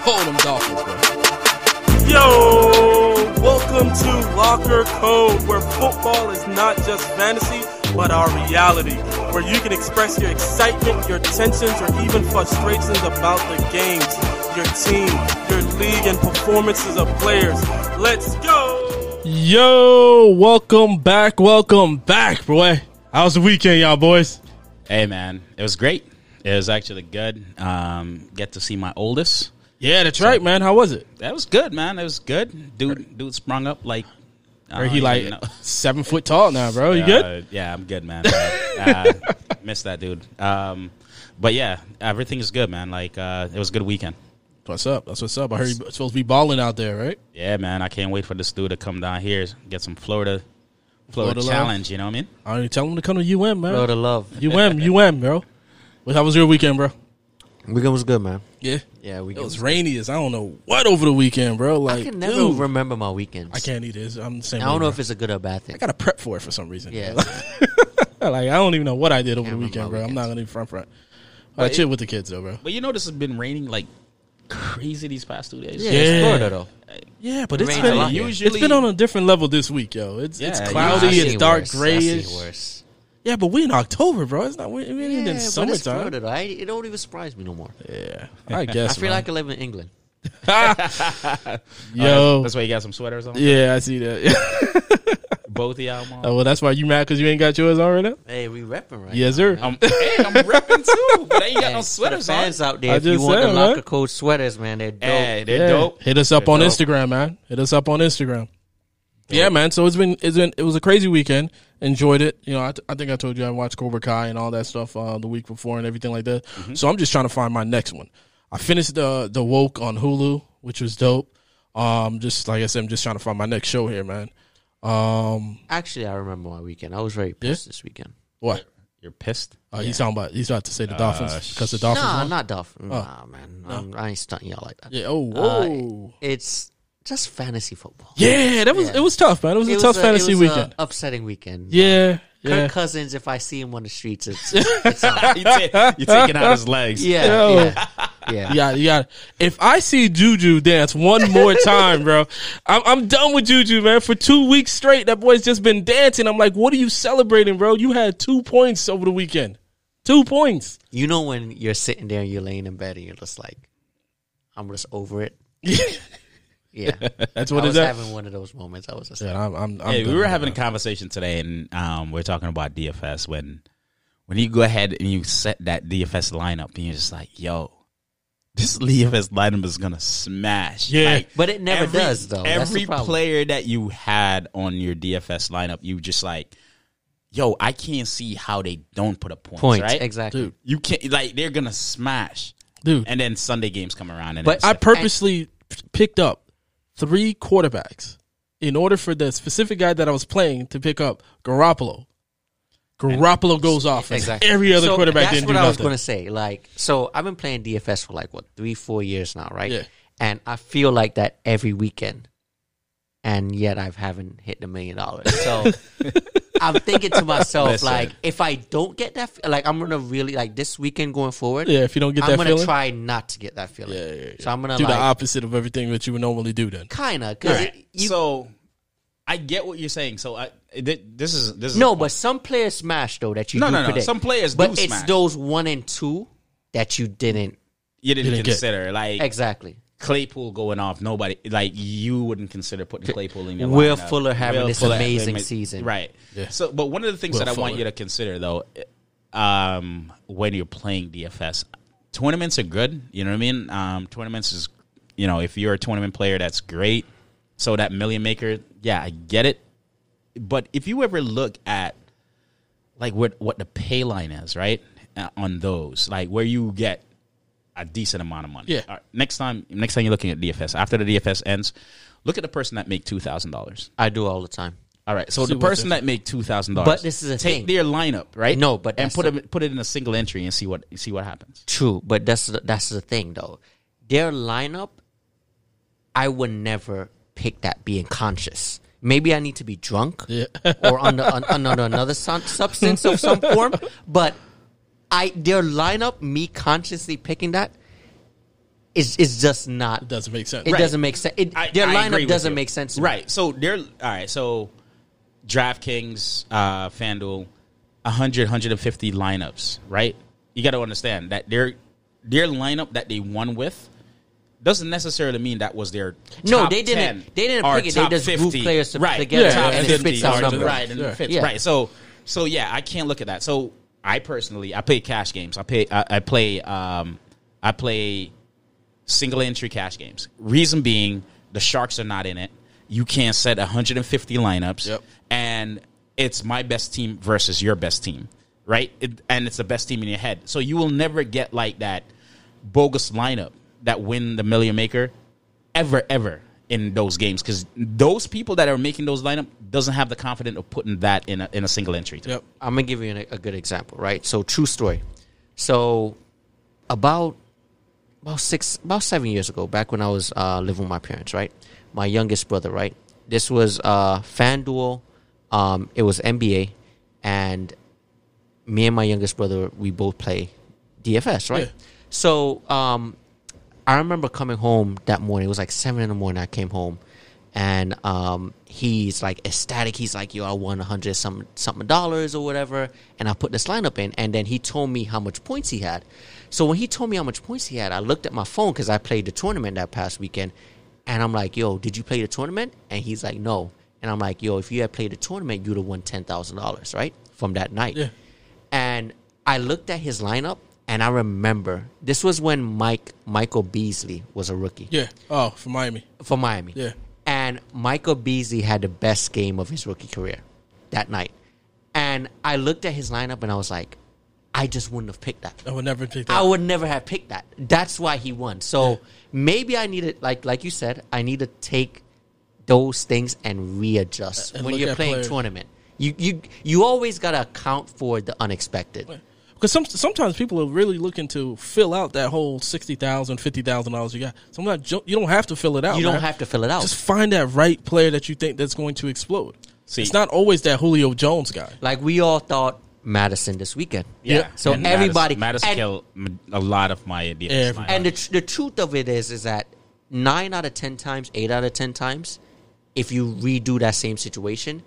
Hold them Dolphins, bro. Yo, welcome to Locker Code, where football is not just fantasy, but our reality. Where you can express your excitement, your tensions, or even frustrations about the games, your team, your league, and performances of players. Let's go! Yo, welcome back, welcome back, boy. How's the weekend, y'all boys? Hey man, it was great. It was actually good. Um, get to see my oldest. Yeah, that's right, man. How was it? That was good, man. It was good. Dude, dude sprung up like. I Or he even like know. seven foot tall now, bro. You good? Uh, yeah, I'm good, man. uh, missed that dude. Um, but yeah, everything is good, man. Like uh, it was a good weekend. What's up? That's what's up. I heard you're supposed to be balling out there, right? Yeah, man. I can't wait for this dude to come down here, get some Florida, Florida, Florida love. challenge. You know what I mean? I don't tell him to come to UM, man. Bro, the love. UM, UM, bro. Well, How was your weekend, bro? Weekend was good, man. Yeah, Yeah, it weekend was rainy as I don't know what over the weekend, bro. Like, I can never dude, remember my weekends. I can't either. It's- I'm the same. I don't way, know bro. if it's a good or bad thing. I gotta prep for it for some reason. Yeah. like I don't even know what I did over the Can't remember weekend, my bro. I'm not gonna even front front. I chill with the kids though, bro. But you know, this has been raining like crazy these past two days. yeah, Yeah. it's Florida though. Yeah, but it's been a lot here. it's been on a different level this week, yo. It's it's cloudy, I've it's dark worse. I've grayish. worse. Yeah, but we in October, bro. It's not we, we ain't Yeah, in but it's summertime. Florida though. I, it don't even surprise me no more. Yeah, I guess. I feel man. like I live in England. yo. that's why you got some sweaters on. yeah, I see that. Both of y'all. oh, well, that's why you mad because you ain't got yours on right now. Hey, we repping right Yes, now, sir. man. I'm, hey, I'm repping too, but I ain't got Hey, no for the sweaters on. fans out there, I if you want the said, man. locker code sweaters, man, they're dope. Hey, they're Yeah. dope. Hit us up They're on dope. Instagram, man. Hit us up on Instagram. Yeah, man. So it's been it's been it was a crazy weekend. Enjoyed it. You know, I, I think I told you I watched Cobra Kai and all that stuff uh, the week before and everything like that. Mm-hmm. So I'm just trying to find my next one. I finished the the woke on Hulu, which was dope. Um, just like I said, I'm just trying to find my next show here, man. Um, Actually, I remember my weekend. I was very pissed this weekend. what? You're pissed. Uh, He's talking about. He's about to say the Dolphins because the Dolphins. Nah, won? not Dolphin. Nah, man. I'm, I ain't stunting y'all like that. Yeah. Oh. Uh, It's just fantasy football. yeah, that was yeah. it. Was tough, man. It was It a tough was fantasy it was a weekend. upsetting weekend. yeah. Kirk Cousins, if I see him on the streets, it's, it's on. you ta- you taking out his legs. yeah, Yo. yeah, yeah. You got, you got. If I see Juju dance one more time, bro, I'm, I'm done with Juju, man. For two weeks straight, that boy's just been dancing. I'm like, what are you celebrating, bro? You had two points over the weekend. Two points. You know when you're sitting there and you're laying in bed and you're just like, I'm just over it. Yeah, That's I what was is that? having one of those moments. I was just Yeah, I'm. I'm, I'm Hey, we were with having a conversation today, and um, we are talking about DFS. When when you go ahead and you set that DFS lineup, and you're just like, "Yo, this DFS lineup is gonna smash." Yeah. Like, But it never every- does, though. That's the Every player that you had on your DFS lineup, you just like, "Yo, I can't see how they don't put up points." points right? exactly. Dude. You can't like they're gonna smash, dude. and then Sunday games come around, and But I purposely p- picked up three quarterbacks in order for the specific guy that I was playing to pick up Garoppolo. Garoppolo goes off, and Exactly. every other So quarterback didn't do That's what I was going to say. Like, so I've been playing DFS for like what three, four years now, right? Yeah. And I feel like that every weekend, and yet I haven't hit the million dollars. So I'm thinking to myself, Listen. like, if I don't get that, like, I'm gonna really like this weekend going forward. Yeah, if you don't get that feeling, I'm that gonna feeling, try not to get that feeling. Yeah, yeah, yeah. So I'm gonna do like the opposite of everything that you would normally do. Then kind of because Right. so I get what you're saying. So I th- this is this is no, but some players smash though that you No, do no, no. predict. Some players but do it's smash. those one and two that you didn't you didn't, didn't get. consider like exactly. Claypool going off. Nobody like you wouldn't consider putting Claypool in your Will lineup. Fuller having this Fuller- amazing ama- season. right? Yeah. So, but one of the things Will that I want you to consider though, um, when you're playing DFS, tournaments are good. You know what I mean? Um, tournaments is you know if you're a tournament player, that's great. So that million maker, yeah, I get it. But if you ever look at like what what the pay line is, right? Uh, on those, like where you get a decent amount of money. Yeah. All right, next time, next time you're looking at DFS, after the DFS ends, look at the person that make two thousand dollars. I do all the time. All right, so See the person that make two thousand dollars. But this is a take thing. their lineup, right? No, but and put the- it put it in a single entry and see what see what happens. True, but that's the, that's the thing though. Their lineup, I would never pick that being conscious. Maybe I need to be drunk Yeah. or under, un, under another sun, substance of some form. But I their lineup, me consciously picking that, is is just not. It doesn't make sense. It Right. doesn't make sense. It, I- their I lineup doesn't make sense. to me. Right. So they're all right. So DraftKings, uh, FanDuel, 100, 150 lineups. Right. You got to understand that their their lineup that they won with doesn't necessarily mean that was their No, top they didn't- 10 they didn't pick it. They just grouped players to- right. together Yeah, and it spits out numbers. Right. And Yeah. it fits. Right. So so yeah, I can't look at that. So I personally, I play cash games. I pay. I, I play. Um, I play single entry cash games. Reason being, the Sharks are not in it. You can't set 150 lineups, Yep. and it's my best team versus your best team, right? It, and it's the best team in your head. So you will never get like that bogus lineup that win the million maker ever, ever in those games because those people that are making those lineup doesn't have the confidence of putting that in a, in a single entry. Yep. I'm gonna give you an, a good example, right? So, true story. So, about about six, about seven years ago, back when I was uh, living with my parents, right? My youngest brother, right? This was uh, FanDuel. Um, it was NBA, and me and my youngest brother, we both play DFS, right? Yeah. So, um, I remember coming home that morning. It was like seven in the morning. I came home, and um, he's like ecstatic. He's like, "Yo, I won a hundred some something dollars or whatever." And I put this lineup in, and then he told me how much points he had. So when he told me how much points he had, I looked at my phone because I played the tournament that past weekend, and I'm like, "Yo, did you play the tournament?" And he's like, "No." And I'm like, "Yo, if you had played the tournament, you'd have won ten thousand dollars, right, from that night." Yeah. And I looked at his lineup, and I remember this was when Mike Michael Beasley was a rookie Yeah. Oh, for Miami. for Miami. Yeah. And Michael Beasley had the best game of his rookie career that night. And I looked at his lineup and I was like, I just wouldn't have picked that. I would never pick that. I would never have picked that. That's why he won. So maybe I need to like like you said, I need to take those things and readjust And when you're playing players. tournament. You you you always gotta account for the unexpected. Because some, sometimes people are really looking to fill out that whole sixty thousand, fifty thousand dollars you got. Sometimes ju- you don't have to fill it out. You don't man. have to fill it out. Just find that right player that you think that's going to explode. See- it's not always that Julio Jones guy. Like we all thought Mattison this weekend. Yeah. So And everybody Mattison, Mattison and- killed m- a lot of my ideas. Everybody. And the tr- the truth of it is, is that nine out of ten times, eight out of ten times, if you redo that same situation,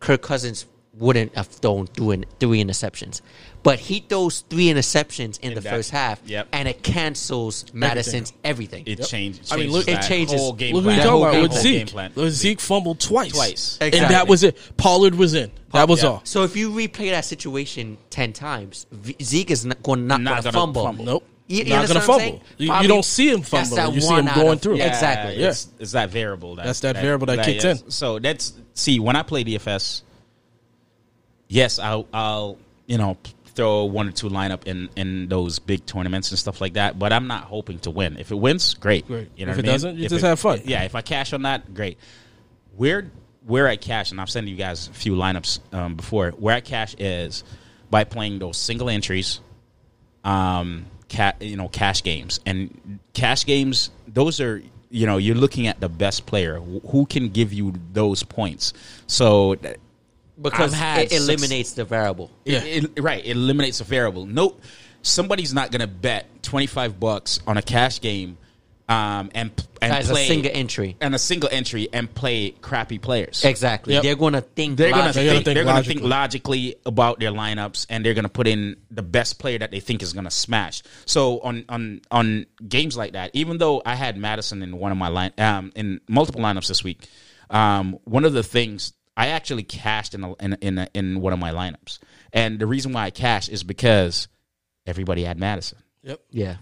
Kirk Cousins wouldn't have thrown three, three interceptions, but he throws three interceptions in, the that- first half, yep. and it cancels Mattison's everything. It changed. I mean, changes look- It changes- whole game Look who plan. you talking about with Zeke. game plan. Zeke fumbled twice. Twice. And that was it. Pollard was in. That was Yeah. all. so if you replay that situation ten times, Zeke is not going not, Not going to fumble. fumble. Nope. You, you Not gonna what I'm saying? fumble. You- you don't see him that's fumbling. You see him going of- through. Yeah, Exactly. It's, it's that variable. That, That's that variable that kicks yes. in. So that's see when I play DFS. Yes, I'll I'll you know throw one or two lineup in in those big tournaments and stuff like that. But I'm not hoping to win. If it wins, great. Great. You know If what it I mean? doesn't, you If just it- have fun. Yeah. If I cash on that, great. Where where I cash, and I've sent you guys a few lineups um, before. Where I cash is by playing those single entries um, ca- you know, cash games and cash games. Those are you know you're looking at the best player who can give you those points. So because I've had it six- eliminates the variable. Yeah. it, it- right, it eliminates the variable. No, somebody's not gonna bet twenty five bucks on a cash game um, and and As a single entry. and a single entry and play crappy players. Exactly. Yep. They're going to think. They're gonna, logically. They're gonna think, think they're gonna logically. think logically about their lineups, and they're gonna put in the best player that they think is gonna smash. So on on on games like that, even though I had Mattison in one of my line um, in multiple lineups this week, um, one of the things I actually cashed in a, in in, a, in one of my lineups, and the reason why I cashed is because everybody had Mattison. Yep. Yeah.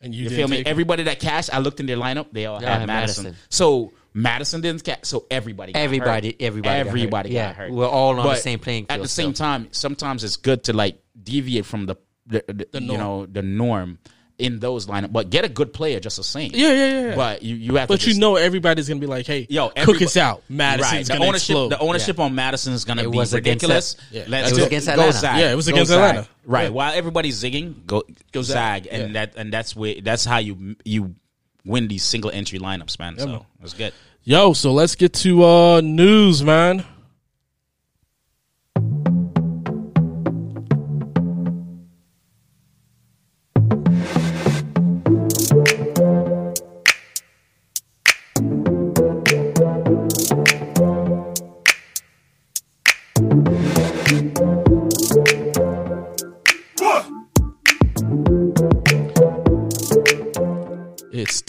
And you, You feel me? take it. Everybody that cashed, I looked in their lineup, they all They all had had Mattison. Mattison. So Mattison didn't cash, so everybody, got Everybody- hurt. everybody got hurt. everybody Yeah, got hurt. we're all on the same playing At the same still. time, sometimes it's good to like deviate from the, the, the, The you norm. know the norm in those lineup, but get a good player just the same. Yeah, yeah, yeah. yeah. But you, you have But to you just- know everybody's gonna be like, "Hey, Yo, cook everybo- us out." Right, the ownership, explode. the ownership on Mattison is going to It be was ridiculous. that- Yeah. Let's It was go- against go Atlanta. Zag. Yeah, it was against Zag. Atlanta. Right, Yeah. while everybody's zigging, go go Zag. zag, and Yeah. that and that's where that's how you you win these single entry lineups, man. so man. it's good. Yo, so let's get to uh news, man.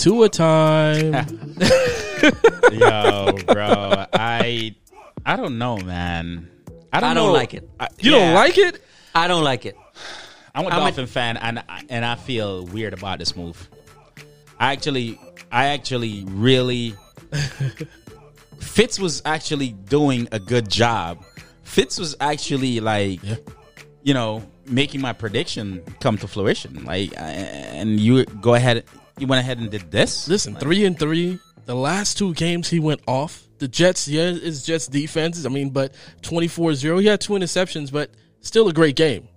It's Tua time. Yo, bro, I I don't know, man. I don't, I don't know. like it. I, You yeah, don't like it? I don't like it. I'm a I'm a- Dolphin fan, and I- and I feel weird about this move. I actually, I actually really. Fitz was actually doing a good job. Fitz was actually like, you know, making my prediction come to fruition. Like, and you go ahead, you went ahead and did this. Listen, three and three. The last two games he went off. The Jets, yeah, it's Jets defenses. I mean, but 24-0. He had two interceptions, but still a great game.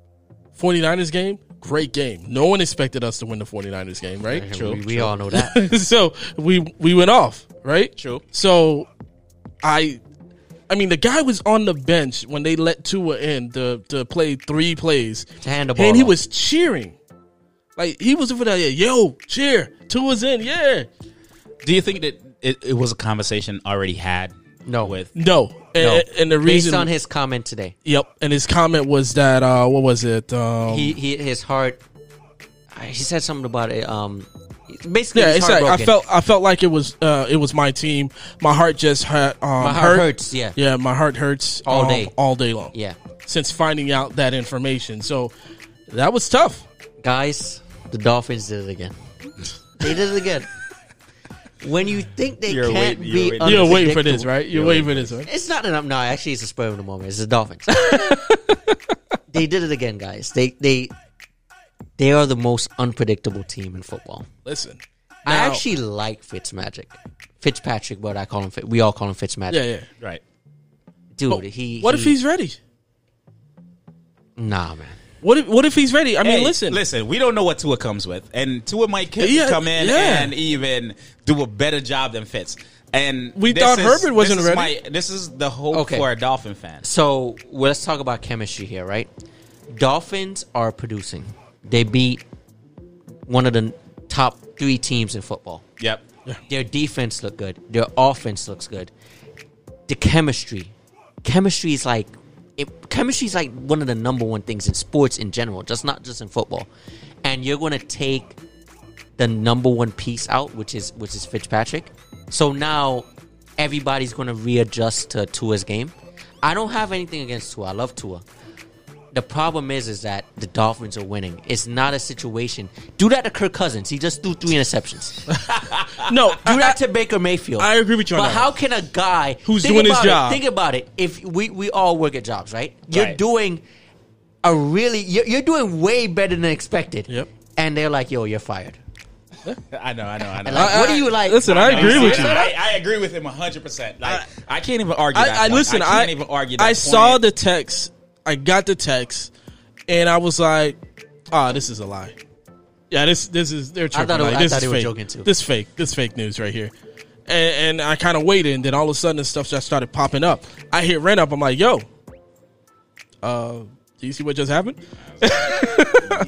49ers game, great game. No one expected us to win the 49ers game, right? we we all know that. so we we went off, right? True. So I I mean the guy was on the bench when they let Tua in to to play three plays. To hand the ball And he off. was cheering. Like he was over there, yeah, yo, cheer. Tua's in, yeah. Do you think that it, it was a conversation already had? No. With No. And, No. and the Based reason on his comment today, Yep. And his comment was that uh what was it? Um he, he his heart. uh, He said something about it. Um, basically, yeah, his it's heart like I felt I felt like it was uh it was my team. My heart just had um my heart hurt. hurts. Yeah, Yeah, my heart hurts All um, day. all day long. yeah. since finding out that information. So that was tough. Guys, the Dolphins did it again. they did it again. When you think they You're can't wait- you're be, waiting. You're waiting for this, unpredictable- right? You're, waiting for this, right? It's not that I'm no. Actually, it's a spur of the moment. It's the Dolphins. they did it again, guys. They they they are the most unpredictable team in football. Listen, I Now- actually like Fitzmagic, Fitzpatrick, but I call him. Fit- We all call him Fitzmagic. yeah, yeah. right. dude. But he. what if he- he's ready? Nah, man. What if what if he's ready? I mean, Hey, listen, listen. We don't know what Tua comes with, and Tua might c- Yeah, come in yeah. and even do a better job than Fitz. And We thought is- Herbert wasn't this is ready. My, this is the hope Okay. for a Dolphin fan. So well, let's talk about chemistry here, right? Dolphins are producing. They beat one of the top three teams in football. Yep. Their defense look good. Their offense looks good. The chemistry, chemistry is like, it, chemistry is like one of the number one things in sports in general, just not just in football. And you're going to take the number one piece out, which is which is Fitzpatrick. So now everybody's going to readjust to Tua's game. I don't have anything against Tua. I love Tua. The problem is, is that the Dolphins are winning. It's not a situation. Do that to Kirk Cousins. He just threw three interceptions. no, Do that to Baker Mayfield. I agree with you on But that. how can a guy Who's think doing his about it, job. Think about it. If we we all work at jobs, right? You're Right. doing a really you're, you're doing way better than expected. Yep. And they're like, "Yo, you're fired." I know. I know. I know. And like, what do you like? Listen, I agree with you. I, I agree with him hundred percent. Like I, can't even argue. that I, I listen. I I, can't even argue. That I point. saw the text. I got the text, and I was like, "Ah, this is a lie." Yeah, this this is they're tripping. thought it- like, I this thought is they were fake. joking, too. This fake. This fake news right here. And, and I kind of waited, and then all of a sudden, the stuff just started popping up. I hit rent up. I'm like, "Yo, uh, do you see what just happened?"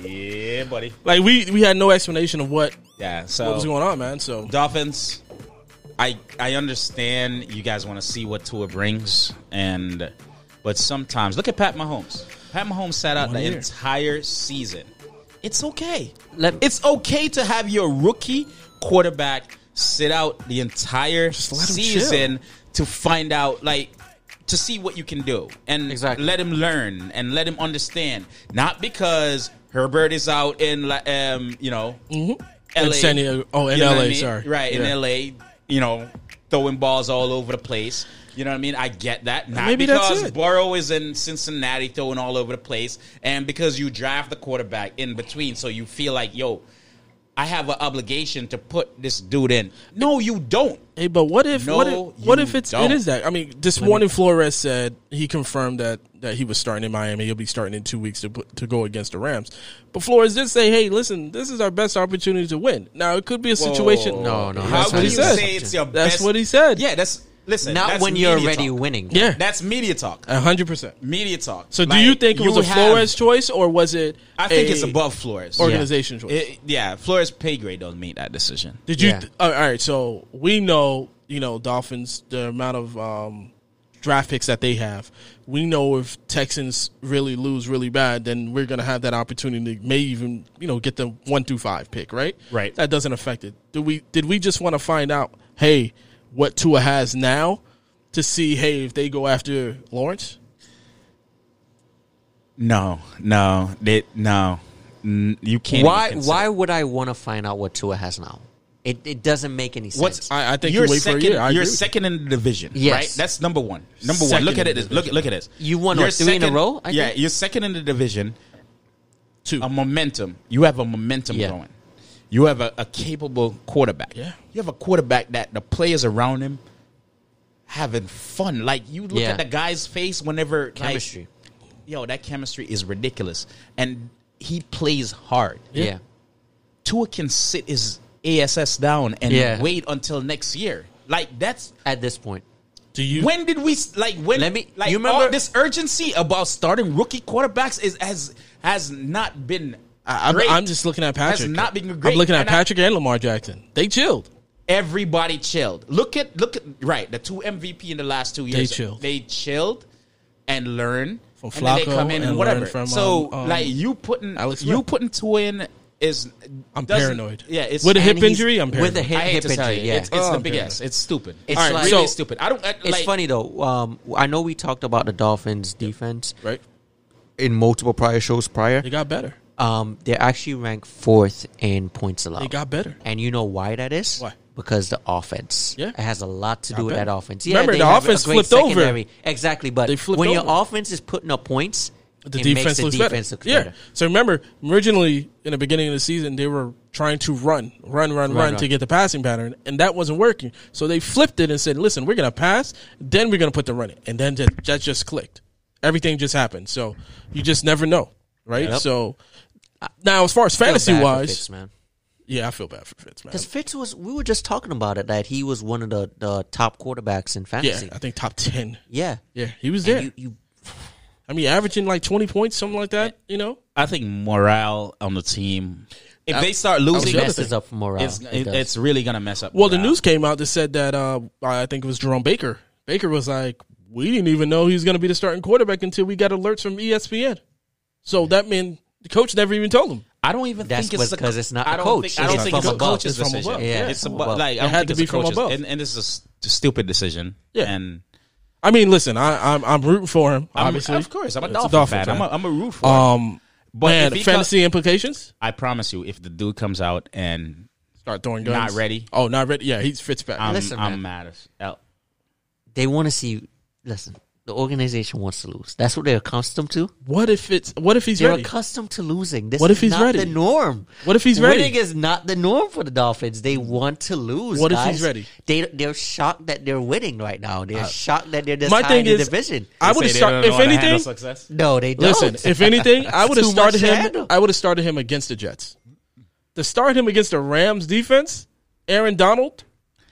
Yeah, buddy. Like we we had no explanation of what Yeah. So what was going on, man. So Dolphins, I I understand you guys want to see what Tua brings, and but sometimes look at Pat Mahomes. Pat Mahomes sat out One the year. entire season. It's okay. Let- it's okay to have your rookie quarterback sit out the entire season to find out like to see what you can do and Exactly. let him learn and let him understand. Not because Herbert is out in um, you know In LA. San Diego- oh, in You know LA, I mean? sorry. Right, Yeah. in LA, you know, throwing balls all over the place. You know what I mean? I get that. Not Maybe that's because it. Burrow is in Cincinnati throwing all over the place, and because you draft the quarterback in between, so you feel like, yo, I have an obligation to put this dude in. No, you don't. Hey, but what if No, what if what if it's don't. it is that? I mean, this morning Flores said he confirmed that that he was starting in Miami. He'll be starting in two weeks to put, to go against the Rams. But Flores did say, "Hey, listen, this is our best opportunity to win." Now it could be a situation. No, no, How that's can what you he said. say it's your That's best? what he said. Yeah, that's listen. Not that's when you're already talk. winning. yeah, That's media talk. hundred percent. Media talk. So, do Like, you think it was you a have- Flores choice or was it? I think a it's above Flores. organization choice. It- yeah, Flores pay grade don't make that decision. Did you? Yeah. all right. So we know, you know, Dolphins, the amount of um, draft picks that they have. We know if Texans really lose really bad, then we're going to have that opportunity to may even, you know, get the one through five pick, right? Right. That doesn't affect it. Do we? Did we just want to find out, hey, what Tua has now, to see, hey, if they go after Lawrence? No, no, they, no. You can't. Why? Why would I want to find out what Tua has now? It it doesn't make any sense. What's I- I think you're you wait for a second, year. I you're agree second in the division, Yes. right? That's number one. Number one. Look at it. the Look, look at this. You won, You're what, three in a second- row, I yeah, think? you're second in the division. Two. A momentum. You have a momentum Yeah. going. You have a, a capable quarterback. Yeah. You have a quarterback that the players around him having fun. Like you look Yeah. at the guy's face whenever like, chemistry? yo, that chemistry is ridiculous, and he plays hard. yeah. Tua can sit his ASS down and Yeah. wait until next year. Like that's At this point, Do you? when did we like when? Let me- like you remember- all this urgency about starting rookie quarterbacks is has has not been. I, I'm, great. I'm just looking at Has Patrick. not been great. I'm looking at And I- Patrick and Lamar Jackson. They chilled. Everybody chilled. Look at look at right the two MVP in the last two years. They chilled. They chilled and learned From and then they come in and and whatever. from, so um, um, like you putting Alex you Smith. putting Tua in is I'm paranoid. Yeah, it's With a hip injury, I'm paranoid. with a hip, I hate hip to tell injury. you, Yeah, it's, it's Oh, the I'm big paranoid. S. It's stupid. It's All right, like- really so- stupid. I don't. I, It's like, funny though. Um, I know we talked about the Dolphins' defense Right? in multiple prior shows prior. They got better. Um, they're actually ranked fourth in points allowed. They got better. and you know why that is? Why? Because the offense. Yeah. It has a lot to Got do with better. that offense. Yeah, Remember, the offense flipped over. Exactly, but when your over. offense is putting up points, The it defense makes the looks defense better. yeah. better. So remember, originally in the beginning of the season, they were trying to run, run, run, run, Run, to get the passing pattern, and that wasn't working. So they flipped it and said, "Listen, we're going to pass, then we're going to put the running," and then that, that just clicked. Everything just happened. So you just never know, right? Yep. So now, as far as Feel fantasy bad for wise, Fitz, man. yeah, I feel bad for Fitz, man. Because Fitz was, we were just talking about it that he was one of the, the top quarterbacks in fantasy. Yeah, fantasy. I think top ten. Yeah, Yeah, he was there. You, you, I mean, averaging like twenty points, something like that. You know, I think morale on the team. If That- they start losing, the other messes up for morale. it's It it, it's really gonna mess up. Well, the news came out that said that uh, I think it was Jerome Baker. Baker was like, "We didn't even know he was going to be the starting quarterback until we got alerts from ESPN." So that meant the coach never even told him. I don't even That's think it's because the, it's not I the don't coach. Think, I don't It's think from it's a above. coach's It's from decision. above. Yeah, it's from above. above. Like I It don't had to be from coach's, above. and, and this is a st- stupid decision. Yeah. and I mean, listen, I, I'm I'm rooting for him. I'm, Obviously, of course, I'm a It's Dolphin, fan. I'm a, I'm a root for. him. Um, But man, if he fantasy implications. I promise you, if the dude comes out and Start throwing guns. Not ready. Oh, not ready. Yeah, he's Fitzpatrick. I'm, Listen, I'm man. mad as hell. they want to see. Listen, the organization wants to lose. That's what they're accustomed to. what if it's? What if he's? They're ready? accustomed to losing. This What if he's not ready? the norm. What if he's ready? Winning is not the norm for the Dolphins. They want to lose. What if he's ready? Uh, They they're shocked that they're winning right now. They're shocked that they're this My high thing in the is, division. I would have started. If anything, no, they don't. Listen, if anything, I would have started him. handle. I would have started him against the Jets. To start him against the Rams defense, Aaron Donald.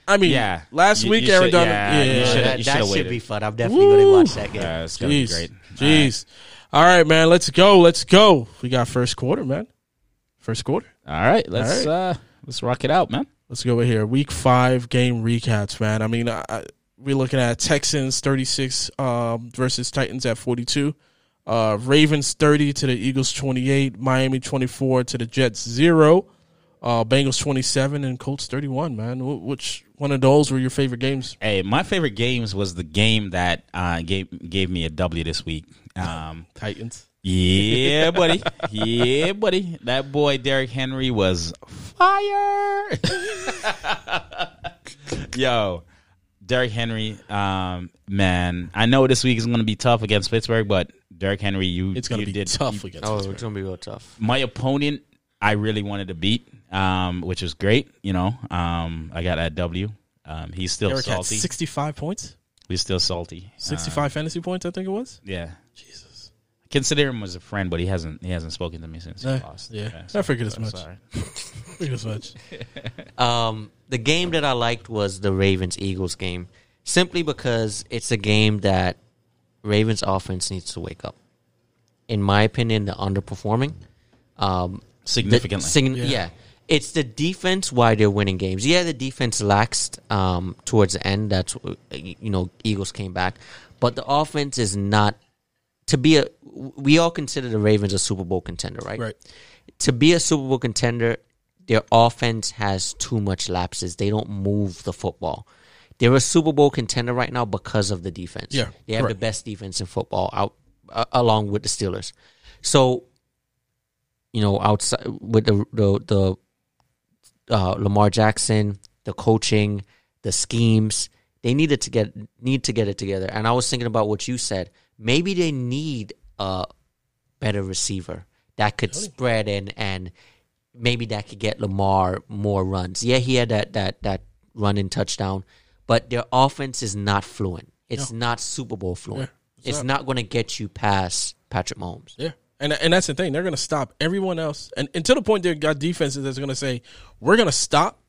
I mean, Yeah. last You- week you Aaron should- Donald. yeah, Yeah, you should- that you that should've should be fun. I'm definitely going to watch that game. Yeah, it's gonna be Jeez, great. jeez. All right, man. Let's go. Let's go. We got first quarter, man. First quarter. All right, let's All uh let's rock it out, man. Let's go over here. Week five game recaps, man. I mean, I, I, we're looking at Texans 36 um, versus Titans at 42. Uh, Ravens 30 to the Eagles 28. Miami 24 to the Jets 0. Uh, Bengals 27 and Colts 31, man. Wh- Which one of those were your favorite games? Hey, my favorite games was the game that uh, gave gave me a W this week. Um, Titans. yeah, buddy. Yeah, buddy. That boy Derrick Henry was fire. Yo, Derrick Henry, um, man. I know this week is going to be tough against Pittsburgh, but Derrick Henry, you It's going you to be did tough against Oh, Pittsburgh. it's going to be real tough. my opponent I really wanted to beat, um, which was great. You know, um, I got that W. Um, he's still Eric salty. 65 points, he's still salty. 65 fantasy points, I think it was. Yeah. Jesus. I Consider him as a friend, but he hasn't he hasn't spoken to me since Yeah, he lost. yeah. so- I figured as so- much. sorry. Pretty as much. Um, the game that I liked was the Ravens Eagles game, simply because it's a game that Ravens offense needs to wake up. In my opinion, they're underperforming. Um, Significantly. the- sign- Yeah. yeah. It's the defense why they're winning games. Yeah, the defense laxed um, towards the end. That's uh, you know Eagles came back, but the offense is not to be a. We all consider the Ravens a Super Bowl contender, right? Right. To be a Super Bowl contender, their offense has too much lapses. They don't move the football. They're a Super Bowl contender right now because of the defense. Yeah, they have the best defense in football out uh, along with the Steelers. So, you know, outside with the the, the uh, Lamar Jackson, the coaching, the schemes, they needed to get need to get it together. And I was thinking about what you said. Maybe they need a better receiver that could spread in and maybe that could get Lamar more runs. Yeah, he had that that that run in touchdown, but their offense is not fluent. It's not Super Bowl fluent. Yeah, it's not going to get you past Patrick Mahomes. Yeah. And, and that's the thing. They're going to stop everyone else. And, and to the point, they've got defenses that's going to say, we're going to stop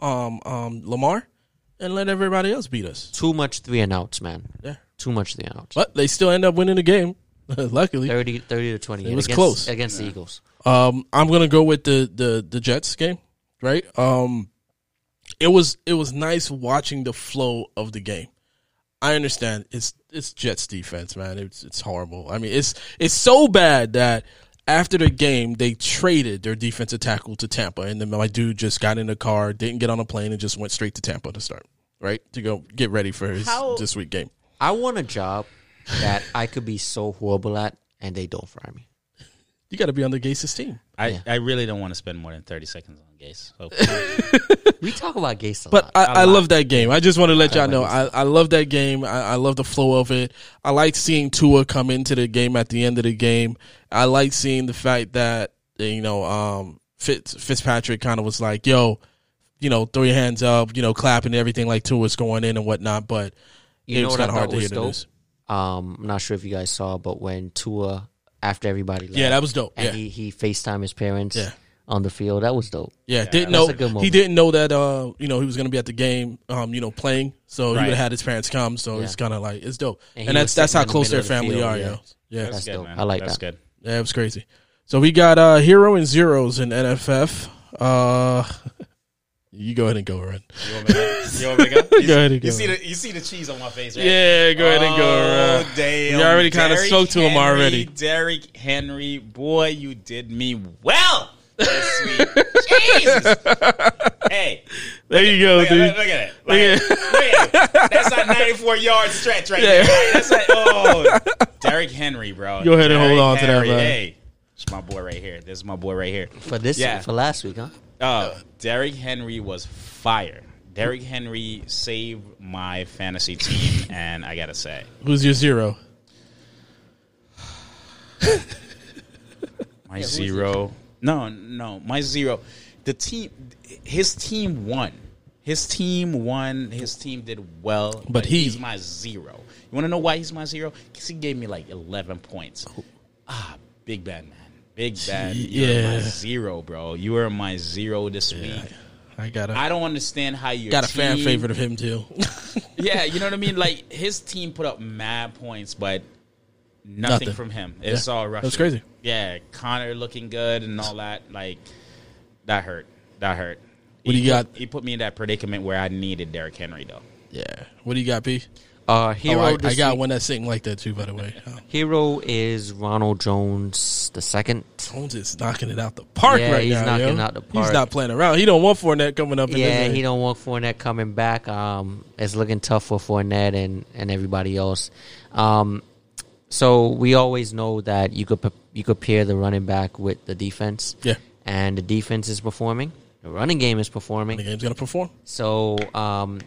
um, um, Lamar and let everybody else beat us. Too much three and outs, man. Yeah. Too much three and outs. But they still end up winning the game, luckily. 30, 30 to 20. It was against, close. Against the Eagles. Um, I'm gonna go with the the the Jets game, right? Um, it was it was nice watching the flow of the game. I understand it's it's Jets defense, man. It's it's horrible. I mean, it's it's so bad that after the game they traded their defensive tackle to Tampa, and then my dude just got in the car, didn't get on a plane, and just went straight to Tampa to start, right? To go get ready for his How- this week game. I want a job that I could be so horrible at, and they don't fire me. You got to be on the Gase's team. I, Yeah. I really don't want to spend more than thirty seconds on Gase. So We talk about Gase a But lot. I, a I lot. love that game. I just want to let y'all know I, I love that game. I, I love the flow of it. I like seeing Tua come into the game at the end of the game. I like seeing the fact that you know um, Fitz, Fitzpatrick kind of was like, "Yo, you know, throw your hands up, you know, clapping and everything like Tua's going in and whatnot." But You it know was what kind of hard to hear was the news. Um, I'm not sure if you guys saw, but when Tua, after everybody left, Yeah, that was dope. and Yeah, he, he FaceTime his parents Yeah. On the field, that was dope. yeah. Didn't that's know a good he didn't know that uh you know he was going to be at the game um you know playing. So he Right. would have had his parents come. So Yeah. it's kind of like it's dope. And And, he that's was that's sitting how in the close their of the family field, are. yeah. Yo. Yeah. that's That's dope. man. I like that's that. good. Yeah, it was crazy. So we got uh hero and zeros in NFF. Uh you go ahead and go, Ren. You want me to, you want me to go? You, Go ahead and you go. see the you see the cheese on my face, right? Yeah, go ahead and go, Oh, Ren. damn. We already kinda Derrick spoke to him Henry, already. Derrick Henry, boy, you did me well this week. Jesus. Hey, There you go, look, dude. at, look at it. Like, look at it. That's a 94 yard stretch right Yeah. there. Right? That's like, oh, Derrick Henry, bro. Go ahead and hold Derrick on to that, Henry. man. Hey, it's my boy right here. This is my boy right here. For this, Yeah. for last week, huh? Oh, Derrick Henry was fire. Derrick Henry saved my fantasy team, and I gotta say, Who's your zero? my zero. No, no, my zero. The team, his team won. His team won. His team did well, but, he- he's my zero. You want to know why he's my zero? Because he gave me like eleven points. Ah, big bad man, big bad. You're yeah. my zero, bro. You are my zero this week. I got I don't understand how you got a fan favorite of him too. Yeah, you know what I mean. Like his team put up mad points, but nothing, Nothing. from him. It's Yeah. all Russian. That's crazy. Yeah, Conner looking good and all that. Like that hurt. That hurt. What he do you put- got? He put me in that predicament where I needed Derrick Henry though. yeah. What do you got, P? Uh, hero, oh, I, I got week- one that's sitting like that too. By the way, oh, Hero is Ronald Jones the second. Jones is knocking it out the park Yeah, right he's now. knocking yo. out the He's not playing around. He don't want Fournette coming up. In Yeah, this he don't want Fournette coming back. Um, it's looking tough for Fournette and, and everybody else. Um, so we always know that you could you could pair the running back with the defense. Yeah. and the defense is performing. The running game is performing. The game's gonna perform. So, um,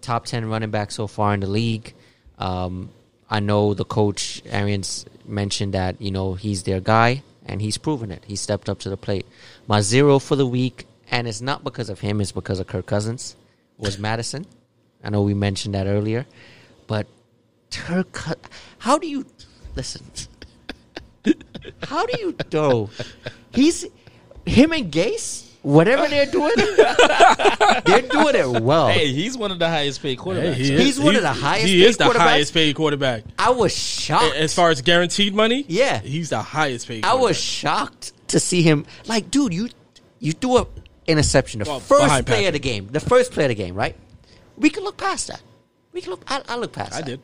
top 10 running back so far in the league. Um, I know the coach, Arians, mentioned that, you know, he's their guy and he's proven it. He stepped up to the plate. My zero for the week, and it's not because of him; it's because of Kirk Cousins. Was Mattison? I know we mentioned that earlier, but Kirk, Cou- how do you listen? How do you know? He's him and Gase. Whatever they're doing, they're doing it well. Hey, he's one of the highest paid quarterbacks. Hey, he so- is- He's one of the highest He paid is the quarterbacks. highest paid quarterback. I was shocked. As far as guaranteed money, Yeah. he's the highest paid. I was shocked to see him. Like, dude, you you threw a interception, the Well, first play Patrick. of the game, the first play of the game, right? We can look past that. We can look. I, I look past. I that. did.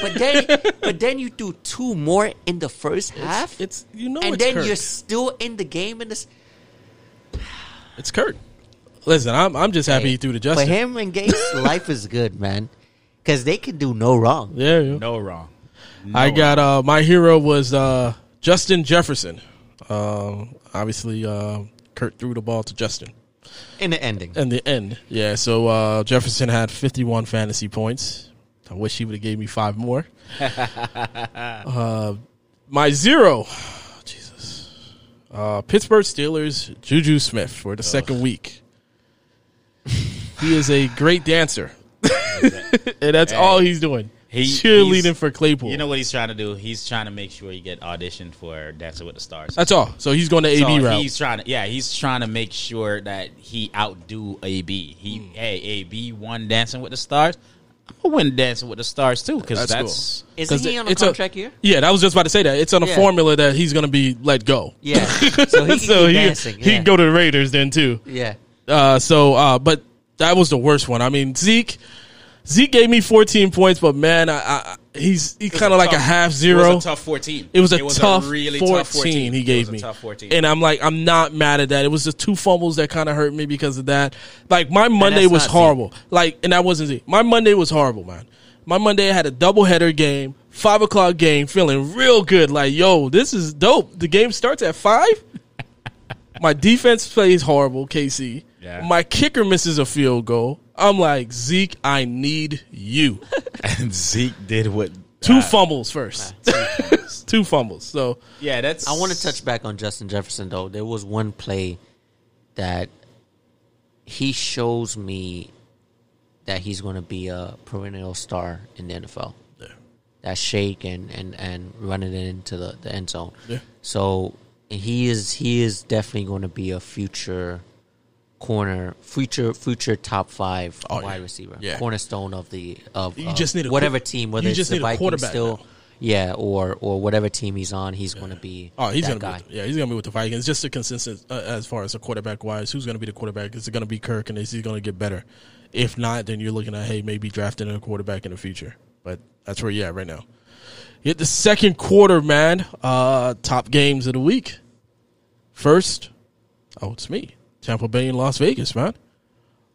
But then, but then you do two more in the first half, It's you know and it's then Kirk. you're still in the game in this. It's Kurt. Listen, I'm I'm just happy Hey, he threw the Justin. For him and Gates, life is good, man, because they can do no wrong. Yeah, yeah. no wrong. I got uh my hero was uh Justin Jefferson. Uh, obviously, uh, Kurt threw the ball to Justin In the ending, in the end. Yeah, so uh, Jefferson had 51 fantasy points. I wish he would have gave me five more. uh, my zero, Jesus, uh, Pittsburgh Steelers Juju Smith for the second week. he is a great dancer, and that's all he's doing. He- cheerleading for Claypool. You know what he's trying to do? He's trying to make sure you get auditioned for Dancing with the Stars. that's all. So he's going to AB so route. he's trying to, yeah, he's trying to make sure that he outdo AB. He, Hmm. hey, AB won Dancing with the Stars. I'm gonna Dancing with the Stars too because That's that's, cool. isn't 'Cause he on a it's a- contract here? Yeah, that was just about to say that. It's on a Yeah. formula that he's going to be let go. Yeah, so he can so he, dancing. he yeah. can go to the Raiders then too. Yeah, Uh, so, uh, but that was the worst one. I mean, Zeke, Zeke gave me 14 points, but man, I, I, he's he kind of like a tough- half It zero. was a tough 14. It was a tough really 14, tough 14 he It gave was a me. tough 14. And I'm like, I'm not mad at that. It was the two fumbles that kind of hurt me because of that. Like, my Monday was not Zeke. horrible. Like, and that wasn't Zeke. My Monday was horrible, man. My Monday I had a doubleheader game, five o'clock game, feeling real good. Like, yo, this is dope. The game starts at five. My defense plays horrible, KC. Yeah. My kicker misses a field goal. I'm like, Zeke, I need you. and Zeke did what Two uh, fumbles first. Two fumbles. So, Yeah, that's. I want to touch back on Justin Jefferson though. There was one play that he shows me that he's going to be a perennial star in the NFL. Yeah. That shake and, and, and running it into the, the end zone. Yeah. So he is he is definitely going to be a future corner, future future top five Oh, wide yeah. receiver, Yeah. cornerstone of the of You just need a whatever team, whether you it's just the need a Vikings quarterback still, now. yeah, or or whatever team he's on, he's going to be. Oh, he's gonna guy. be yeah, he's gonna be with the Vikings. Just a consistent uh, as far as a quarterback wise. Who's gonna be the quarterback? Is it gonna be Kirk, and is he gonna get better? If not, then you're looking at hey, maybe drafting a quarterback in the future. But that's where you're at right now. You hit the second quarter, man. Uh, top games of the week. First, oh, it's me, Tampa Bay and Las Vegas, man.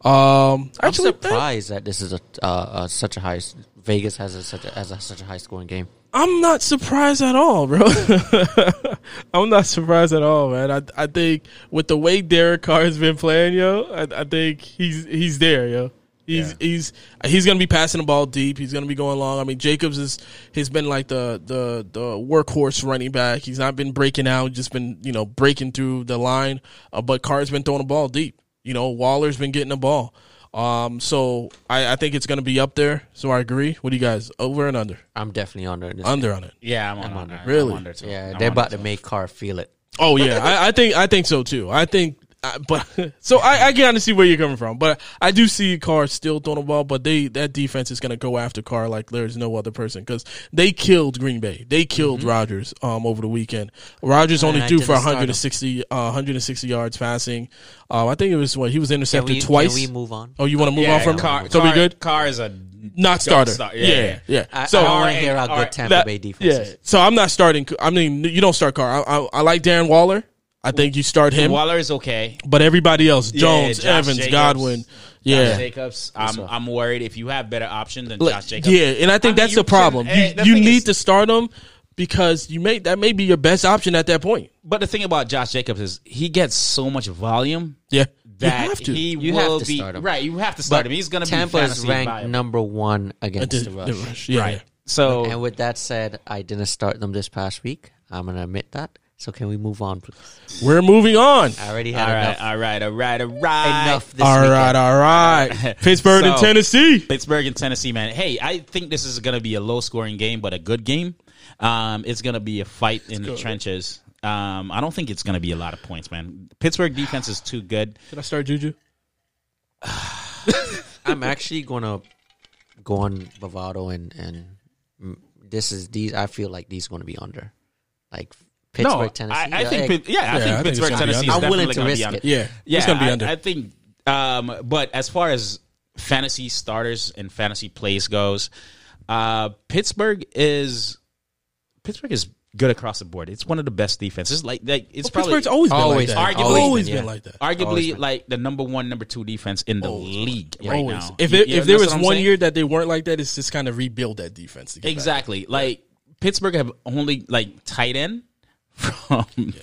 Um, I'm actually, surprised that this is a uh, uh, such a high. Vegas has a, such a, has a, such a high scoring game. I'm not surprised at all, bro. I'm not surprised at all, man. I I think with the way Derek Carr has been playing, yo, I, I think he's he's there, yo. He's Yeah. he's he's gonna be passing the ball deep. He's gonna be going long. I mean, Jacobs is has been like the the the workhorse running back. He's not been breaking out, just been you know breaking through the line. Uh, but Carr's been throwing the ball deep. You know, Waller's been getting the ball. Um, so I, I think it's gonna be up there. So I agree. What do you guys over and under? I'm definitely under this. Under on it. Yeah, I'm. I'm I'm under. under. Really? I'm under too. yeah, I'm they're under about to make Carr feel it. Oh yeah, I, I think I think so too. I think, uh, but so I, I kind of see where you're coming from, but I do see Carr still throwing the ball, but they that defense is going to go after Carr like there's no other person because they killed Green Bay, they killed Rodgers um over the weekend. Rodgers only threw for 160 uh, 160 yards passing. Um, I think it was what he was Can intercepted we, twice. Can we move on? oh, you want to move Yeah, on from? Carr, so we Carr- good? Carr is a Not starter. star. Yeah, Yeah, yeah. yeah. yeah. I, so I don't want to Carr hear how and- good Carr- Tampa that- Bay defense yeah. is. So I'm not starting. I mean, you don't start Carr. I, I, I like Darren Waller. I think you start him. Waller is okay. But everybody else, Jones, Josh Evans, Jacobs. Godwin, Josh yeah, Jacobs. I'm? I'm worried if you have better options than Look, Josh Jacobs. yeah, and I think I that's you the problem. can- you the you need is- to start him because you may that may be your best option at that point. But the thing about Josh Jacobs is he gets so much volume Yeah, that you have to. he You will have to be start him. right. You have to start But him. He's going to be Tampa is ranked viable. number one against The- the the rush. rush, yeah, right. So And with that said, I didn't start them this past week. I'm gonna admit that. So can we move on, please? We're moving on. I already All had right, enough. all right, all right, all right. Enough this All weekend. right, all right. Pittsburgh and So- Tennessee. Pittsburgh and Tennessee, man. Hey, I think this is going to be a low scoring game, but a good game. Um, it's going to be a fight in the go. trenches. Um, I don't think it's going to be a lot of points, man. Pittsburgh defense is too good. Should I start Juju? I'm actually gonna go on Bovada and and mm, this is these. I feel like these going to be under, like Pittsburgh, no, Tennessee. I, I Yeah, think, Pitt- yeah, I Yeah, I think think Pittsburgh, gonna Tennessee. I'm willing to gonna risk be under. it. Yeah, Yeah, it's gonna be under. I think, um, but as far as fantasy starters and fantasy plays goes, uh, Pittsburgh is Pittsburgh is good across the board. It's one of the best defenses. Like, like it's Well, probably Pittsburgh's always been Always like that. been, always, always been, been, yeah. like that. Arguably been. like the number one, number two defense in the league right always. now. If it, you if there was one saying? year that they weren't like that, it's just kind of rebuild that defense. To get back. exactly like Pittsburgh have only like tight end from Real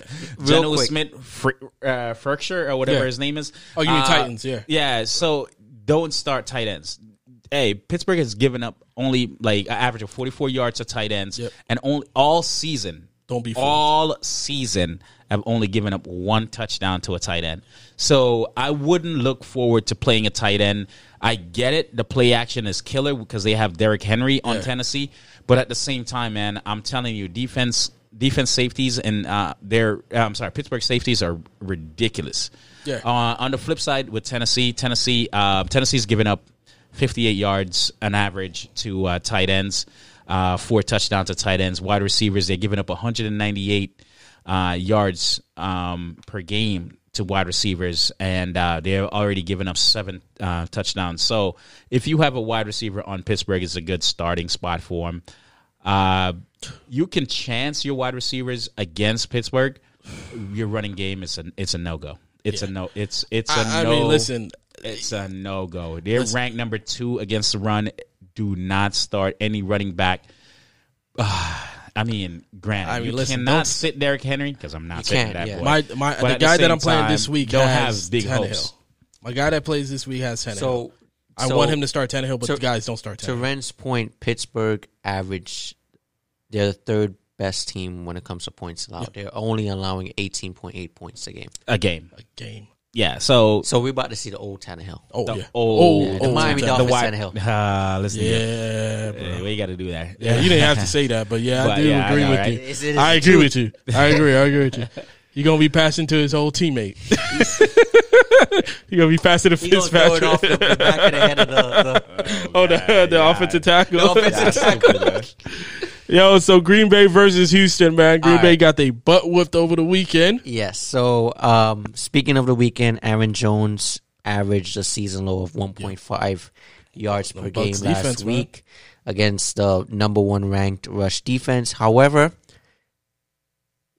Geno quick. Smith, Fr- uh, Ferkshire or whatever Yeah. his name is. Oh, you mean Uh, Titans? Yeah. Yeah, so don't start tight ends. Hey, Pittsburgh has given up only like an average of 44 yards to tight ends, Yep. and only all season. Don't be fooled. all season I've only given up one touchdown to a tight end. So I wouldn't look forward to playing a tight end. I get it. The play action is killer because they have Derrick Henry on Yeah. Tennessee, but at the same time, man, I'm telling you, defense defense safeties and uh, their uh, I'm sorry, Pittsburgh safeties are ridiculous. Yeah. Uh, on the flip side, with Tennessee, Tennessee, uh, Tennessee's given up 58 yards an average to uh, tight ends, uh, four touchdowns to tight ends. Wide receivers, they're giving up 198 uh, yards um, per game to wide receivers, and uh, they're already given up seven uh, touchdowns. So if you have a wide receiver on Pittsburgh, it's a good starting spot for him. Uh, you can chance your wide receivers against Pittsburgh. Your running game is a it's a no go. It's a no. It's it's a I, I no. I mean, listen. It's a no go. They're Listen. ranked number two against the run. Do not start any running back. I mean, granted, I mean, you listen, cannot don't- sit Derrick Henry because I'm not sitting that yeah. boy. My my the at the guy that I'm playing time, this week don't has have big Tannehill. hopes. My guy that plays this week has Tannehill. So, I so want him to start Tannehill, but so- the guys don't start To Ren's point, Pittsburgh average, they're the third best team when it comes to points allowed. They're only allowing 18.8 points a game. a game. A game. Yeah. So So we're about to see the old Tannehill. Oh the yeah. old, oh, the oh, Miami Dolphins the wide, Tannehill. Uh, listen. Yeah, bro. Uh, we got to do that. Yeah, you didn't have to say that, but yeah, I do yeah, I agree know, with right? you. Is it- I agree it with you. I agree. I agree with you. You're gonna be passing to his old teammate. You're gonna be passing to He gonna throw it off the, the back of the head of the. the oh, the, the yeah. offensive tackle. The offensive tackle. Yo, so Green Bay versus Houston, man. Green All Bay got they butt whipped over the weekend. Yes. So, um, speaking of the weekend, Aaron Jones averaged a season low of 1.5 yards per game Bucks last defense, man. week against the number one ranked rush defense. However,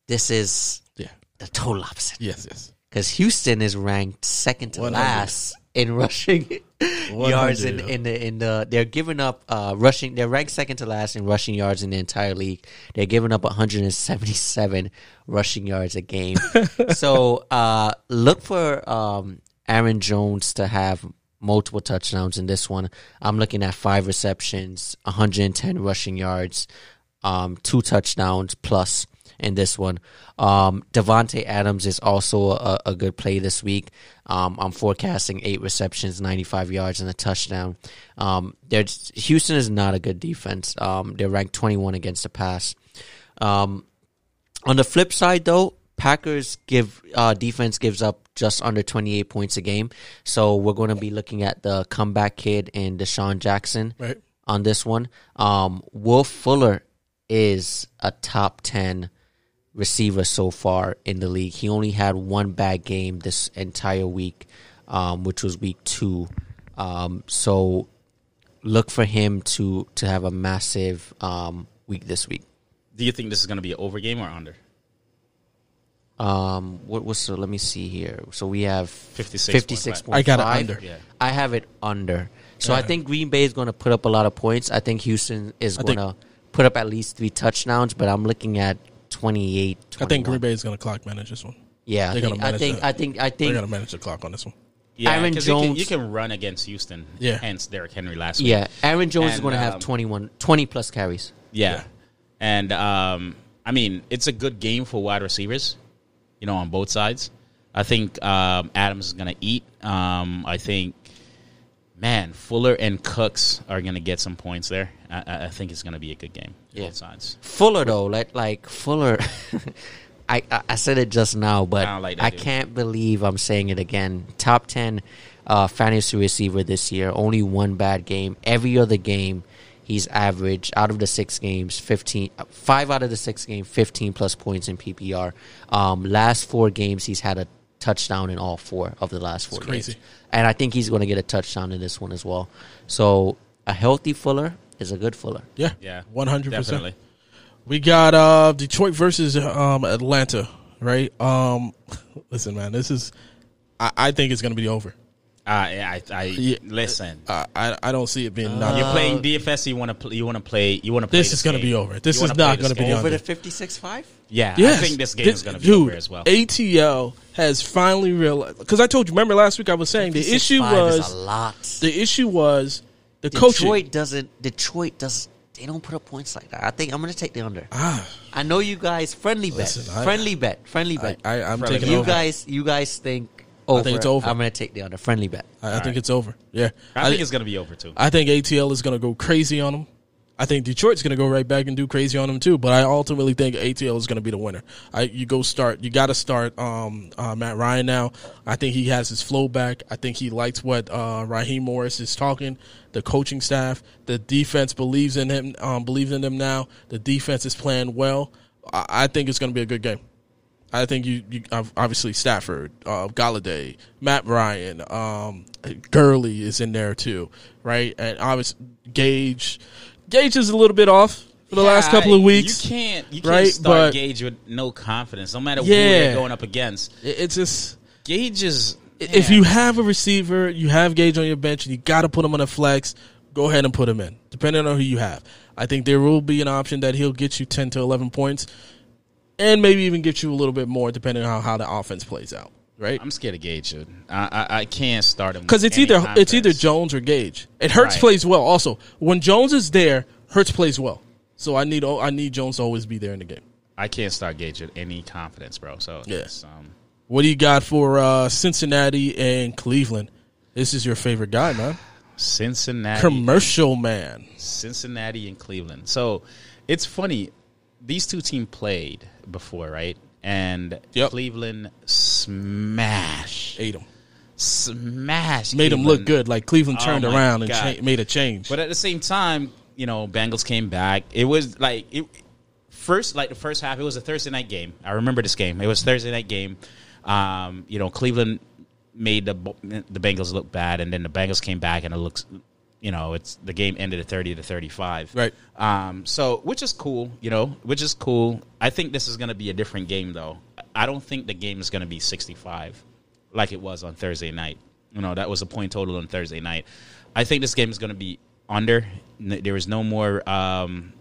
this is Yeah. the total opposite Yes, yes. Because Houston is ranked second to 100. last in rushing yards in, in the in the they're giving up uh rushing they're ranked second to last in rushing yards in the entire league. They're giving up 177 rushing yards a game. so uh look for um Aaron Jones to have multiple touchdowns in this one. I'm looking at five receptions, 110 rushing yards, um two touchdowns plus in this one. Um, Davante Adams is also a, a good play this week. Um, I'm forecasting eight receptions, 95 yards, and a touchdown. Um, there's, Houston is not a good defense. Um, they're ranked 21 against the pass. Um, on the flip side, though, Packers give uh, defense gives up just under 28 points a game. So we're going to be looking at the comeback kid and Deshaun Jackson Right. on this one. Um, Will Fuller is a top 10 receiver so far in the league. He only had one bad game this entire week, um, which was week two. Um, so look for him to to have a massive um, week this week. Do you think this is going to be an over game or under? Um, what was so? Let me see here. So we have 56.5. fifty six point I got it under. Yeah. I have it under. So I think Green Bay is going to put up a lot of points. I think Houston is going to put up at least three touchdowns, but I'm looking at 28. I think Green Bay is gonna clock manage this one. Yeah, I they're think, gonna I manage think, that. I think, I They're gonna manage the clock on this one. Yeah, Aaron 'cause you can- Jones- You can, run against Houston. Yeah. Hence Derrick Henry last week. yeah, Aaron Jones is And, going to have um, 21, 20 plus carries. Yeah. Yeah. And um, I mean, it's a good game for wide receivers, you know, on both sides. I think um, Adams is going to eat. Um, I think, man, Fuller and Cooks are going to get some points there. I- I, I think it's going to be a good game. Yeah. Both sides. Fuller though, like like Fuller. I, I I said it just now, but I I, like that dude. can't believe I'm saying it again. Top ten uh, fantasy receiver this year. Only one bad game. Every other game, he's averaged out of the six games, fifteen. uh, Five out of the six games, fifteen plus points in PPR. Um, last four games, he's had a touchdown in all four of the last four crazy. games, and I think he's going to get a touchdown in this one as well. So a healthy Fuller is a good Fuller. Yeah, Yeah. one hundred percent. Definitely. We got uh Detroit versus um Atlanta, right? Um, listen, man, this is. I, I think it's going to be over. I, I, I Yeah. listen. I, I I don't see it being. not You're playing DFS. You want to play. You want to play. You want to play. This is gonna be over. This You is not gonna be game. over. Over the fifty six five. Yeah, Yes. I think this game Th- is going to be dude, over as well. ATL has finally realized because I told you. Remember last week I was saying the issue 56.5 is was a lot. the issue was the coaching. Detroit doesn't. Detroit does. They don't put up points like that. I think I'm going to take the under. Ah, I know you guys. Friendly bet. Listen, I- friendly bet. Friendly bet. I, I'm Friendly taking bet. you over. guys. You guys think over. think it's over. I'm going to take the under. Friendly bet. I, I think it's over. Yeah, I think it's going to be over too. I think ATL is going to go crazy on them. I think Detroit's going to go right back and do crazy on them too. But I ultimately think ATL is going to be the winner. I you go start. You got to start um, uh, Matt Ryan now. I think he has his flow back. I think he likes what uh, Raheem Morris is talking. The coaching staff, the defense believes in him. Um, believes in him now. The defense is playing well. I, I think it's going to be a good game. I think you, you obviously Stafford, uh, Golladay, Matt Ryan, um, Gurley is in there too, right? And obviously Gage, Gage is a little bit off for the last couple of weeks. You can't. You can't right? start But- Gage with no confidence, no matter who Yeah. they're going up against. It's just Gage is. if you have a receiver, you have Gage on your bench, and you got to put him on a flex. Go ahead and put him in, depending on who you have. I think there will be an option that he'll get you ten to eleven points, and maybe even get you a little bit more, depending on how the offense plays out. Right? I'm scared of Gage. I, I, I can't start him because it's either it's either. Jones or Gage. And Hurts Right. plays well. Also, when Jones is there, Hurts plays well. So I need I need Jones to always be there in the game. I can't start Gage with any confidence, bro. So Yeah. um, What do you got for uh, Cincinnati and Cleveland? This is your favorite guy, man. Cincinnati, Commercial man. Cincinnati, and Cleveland. So it's funny. These two teams played before, right? And Yep. Cleveland smash, Ate him. smash, Made them look good. Like Cleveland Oh turned my around and cha- made a change. But at the same time, you know, Bengals came back. It was like it first, like the first half. It was a Thursday night game. I remember this game. It was Thursday night game. Um, you know, Cleveland made the the Bengals look bad, and then the Bengals came back, and it looks, you know, it's the game ended at thirty to thirty five. Right. Um, so which is cool, you know, which is cool. I think this is going to be a different game, though. I don't think the game is going to be sixty five like it was on Thursday night. You know, that was a point total on Thursday night. I think this game is going to be under. There is no more, um,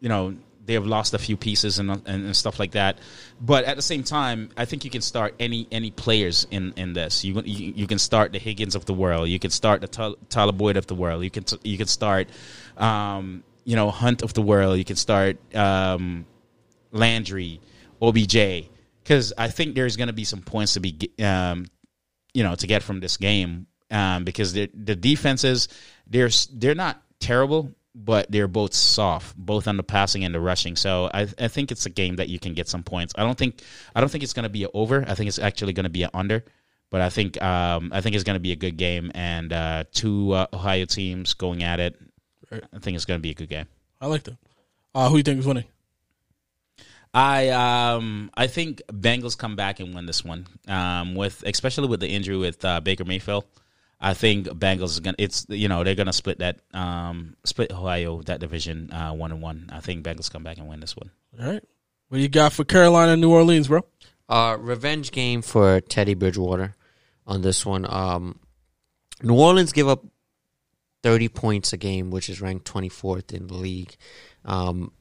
you know, they have lost a few pieces and, and and stuff like that. But at the same time, I think you can start any any players in in this. You you, you can start the Higgins of the world. You can start the Tyler Tyler Boyd of the world. You can t- you can start, um, you know, Hunt of the world. You can start um, Landry, OBJ, because I think there's going to be some points to be, um, you know, to get from this game. Um, because the the defenses, they're they're not terrible, but they're both soft, both on the passing and the rushing. So I I think it's a game that you can get some points. I don't think I don't think it's going to be an over. I think it's actually going to be an under. But I think um, I think it's going to be a good game, and uh, two uh, Ohio teams going at it. I think it's going to be a good game. I like that. Uh, who you think is winning? I um I think Bengals come back and win this one. Um, with especially with the injury with uh, Baker Mayfield, I think Bengals is gonna. It's you know they're gonna split that um split Ohio that division uh, one and one. I think Bengals come back and win this one. All right. What do you got for Carolina New Orleans, bro? Uh, revenge game for Teddy Bridgewater on this one. Um, New Orleans give up 30 points a game, which is ranked 24th in the league. Um,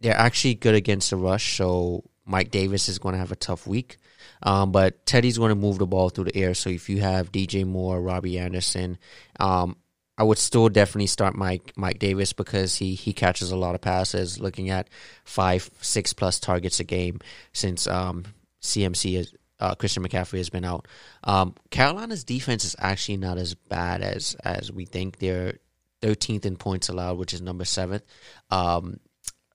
they're actually good against the rush, so Mike Davis is going to have a tough week. Um, but Teddy's going to move the ball through the air. So if you have DJ Moore, Robbie Anderson, um, I would still definitely start Mike Mike Davis because he he catches a lot of passes. Looking at five six plus targets a game since um, CMC is. Uh, Christian McCaffrey has been out. Um, Carolina's defense is actually not as bad as as we think. They're 13th in points allowed, which is number seventh. Um,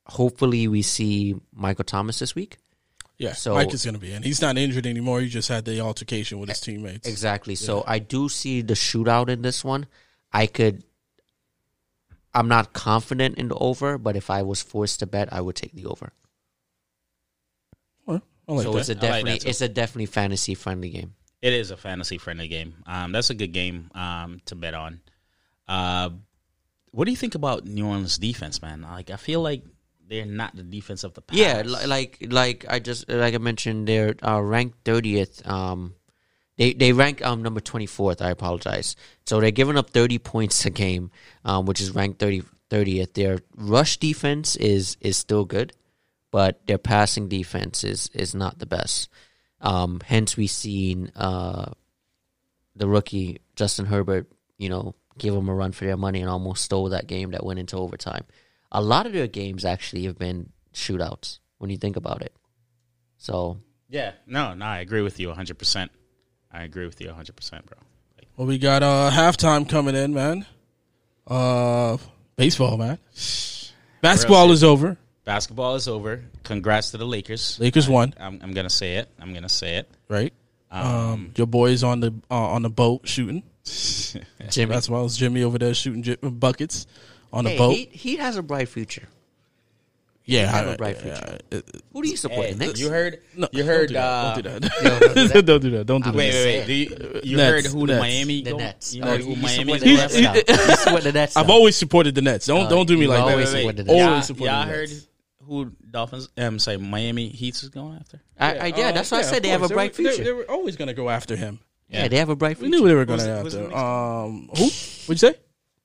hopefully, we see Michael Thomas this week. Yeah, So- Mike is going to be in. He's not injured anymore. He just had the altercation with his teammates. Exactly. So I do see the shootout in this one. I could. I'm not confident in the over, but if I was forced to bet, I would take the over. Well, like so that. it's a I like definitely that too. it's a definitely fantasy friendly game. It is a fantasy friendly game. Um, that's a good game um, to bet on. Uh, what do you think about New Orleans defense, man? Like, I feel like they're not the defense of the past. Yeah, like like I just like I mentioned, they're uh, ranked thirtieth. Um, they they rank um number twenty fourth. I apologize. So they're giving up thirty points a game, um, which is ranked 30, 30th. Their rush defense is is still good, but their passing defense is is not the best. Um, hence we seen uh the rookie Justin Herbert, you know, give them a run for their money and almost stole that game that went into overtime. A lot of their games actually have been shootouts when you think about it. So yeah. No, no, I agree with you hundred percent. I agree with you hundred percent, bro. Like, Well, we got uh halftime coming in, man. Uh, baseball, man. Basketball is over. basketball is over. Congrats to the Lakers. Lakers won, I'm, I'm gonna say it. I'm gonna say it. right? Um, Um, your boys on the uh, on the boat shooting. Jimmy, That's why it was Jimmy over there shooting j- buckets on the hey, boat. he, he has a bright future. yeah, have I- a bright yeah, future. uh, Who do you support? hey, the Knicks? you heard? no, you heard? Don't uh, do that. Don't Yo, do don't do that. that. don't do that. Don't do I'm that. Wait, gonna wait, say wait. Do you, you Nets, heard who the Nets. Miami? the go- Nets. You Oh, know you, who you Miami? support the is Nets going now. after? You support the Nets. I've always supported the Nets. Don't Uh, don't do me you like always that. supported the Always Nets. Y'all, supported y'all the heard who Dolphins? I'm sorry, Miami Heat is going after. I, I, yeah, that's why I Uh, said they have a course. bright They were- future. They, were always going to go after him. yeah, they have a bright future. We knew they were going to the- who's after. Um, who? What'd you say?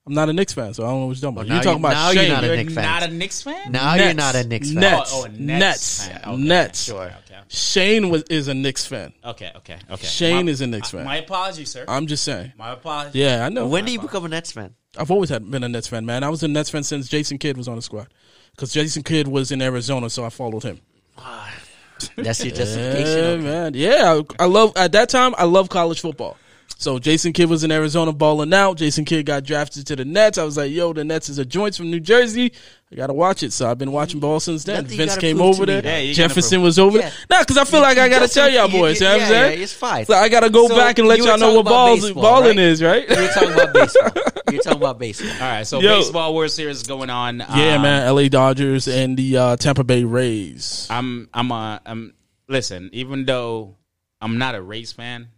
I'm not a Knicks fan, so I don't know what you're talking about. now you're talking you- about now you're Shane. not a You're Knicks fan. not a Knicks fan? Now you're not a Knicks fan. Nets. Oh, oh, a Nets Nets. fan. Okay. Nets. Sure. Okay. Shane was is a Knicks fan. Okay. Okay. Okay. Shane My- is a Knicks fan. My apologies, sir. I'm just saying. My apologies. Yeah, I know. When do you become a Nets fan? I've always had been a Nets fan, man. I was a Nets fan since Jason Kidd was on the squad. Because Jason Kidd was in Arizona, so I followed him. Ah, that's your Yeah, justification. okay. man. Yeah, I, I love at that time. I love college football. So Jason Kidd was in Arizona balling out. Jason Kidd got drafted to the Nets. I was like, yo, the Nets is a joint from New Jersey. I gotta watch it. So I've been watching ball since then. Nothing Vince came over there. Yeah, Jefferson was over Yeah. there. Nah, because I feel like I gotta Just- tell y'all boys. you- you know what I'm yeah, saying? yeah, it's fine. So I gotta go So back and let you were y'all know what balls baseball, balling right? is, right? You're talking about baseball. You're talking about baseball. All right. So Yo. baseball World Series is going on. yeah, Um, man. L.A. Dodgers and the uh, Tampa Bay Rays. I'm. I'm. A, I'm. Listen. Even though I'm not a Rays fan,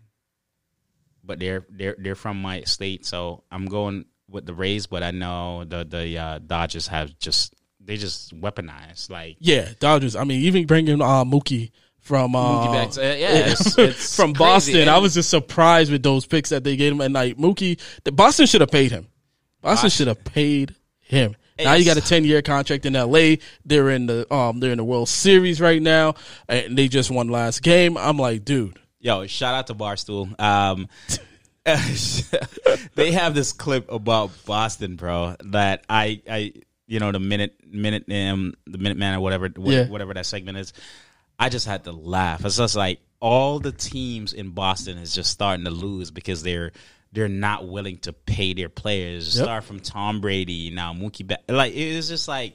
but they're they're they're from my state, so I'm going with the Rays. But I know the the uh, Dodgers have just they just weaponized like Yeah, Dodgers. I mean, even bringing uh, Mookie from uh, Mookie Betts. Uh, yeah, it's, it's from crazy. Boston. And- I was just surprised with those picks that they gave him. And like Mookie, the Boston should have paid him. Boston Boston. should have paid him. Now you got a ten year contract in L.A. They're in the um they're in the World Series right now, and they just won last game. I'm like, dude, Yo, shout out to Barstool. Um, they have this clip about Boston, bro. That I, I, you know, the minute, minute, um, the minute man or whatever, wh- Yeah. whatever that segment is. I just had to laugh. It's just like all the teams in Boston is just starting to lose because they're they're not willing to pay their players. Yep. Start from Tom Brady now, Mookie. Be- like it's just like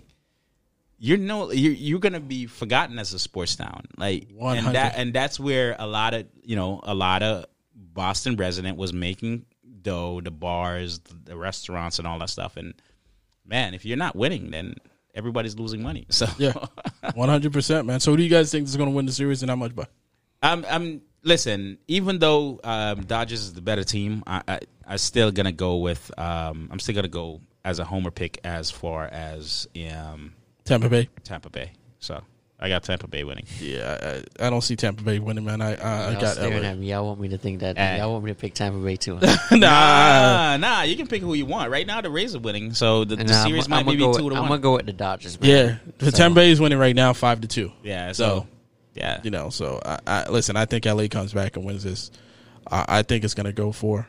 you're no you're you're gonna be forgotten as a sports town like 100. and that and that's where a lot of you know a lot of boston resident was making dough the bars the restaurants and all that stuff and man if you're not winning then everybody's losing money so yeah, one hundred percent, man. So who do you guys think is going to win the series and how much by? I'm, I'm listen. Even though um, Dodgers is the better team, I, I I still gonna go with. Um, I'm still gonna go as a homer pick as far as um, Tampa Bay. Tampa Bay. So I got Tampa Bay winning. Yeah, I, I don't see Tampa Bay winning, man. I I, I Y'all got staring LA. at me. Y'all want me to think that. Eh. Y'all want me to pick Tampa Bay too. nah, Nah, nah. You can pick who you want. Right now, the Rays are winning, so the, the Nah, series I'm, might I'm be gonna go two with, to one. I'm gonna go with the Dodgers. Man. yeah, the So- Tampa Bay is winning right now, five to two. yeah. So So yeah. you know, so I, I listen. I think LA comes back and wins this. I, I think it's gonna go for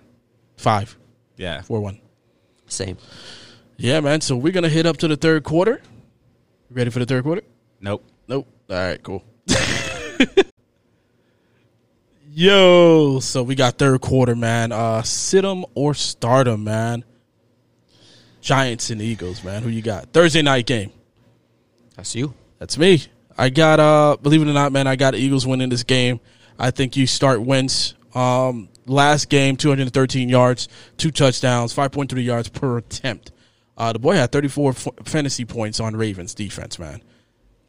five, Yeah. four one. Same. Yeah, man. So we're gonna hit up to the third quarter. Ready for the third quarter? Nope. Nope. All right, cool. Yo, so we got third quarter, man. Uh sit 'em or start 'em, man. Giants and Eagles, man. Who you got? Thursday night game. That's you. That's me. I got uh believe it or not, man, I got Eagles winning this game. I think you start Wentz. Um last game, 213 yards, two touchdowns, 5.3 yards per attempt. Uh the boy had 34 f- fantasy points on Ravens defense, man.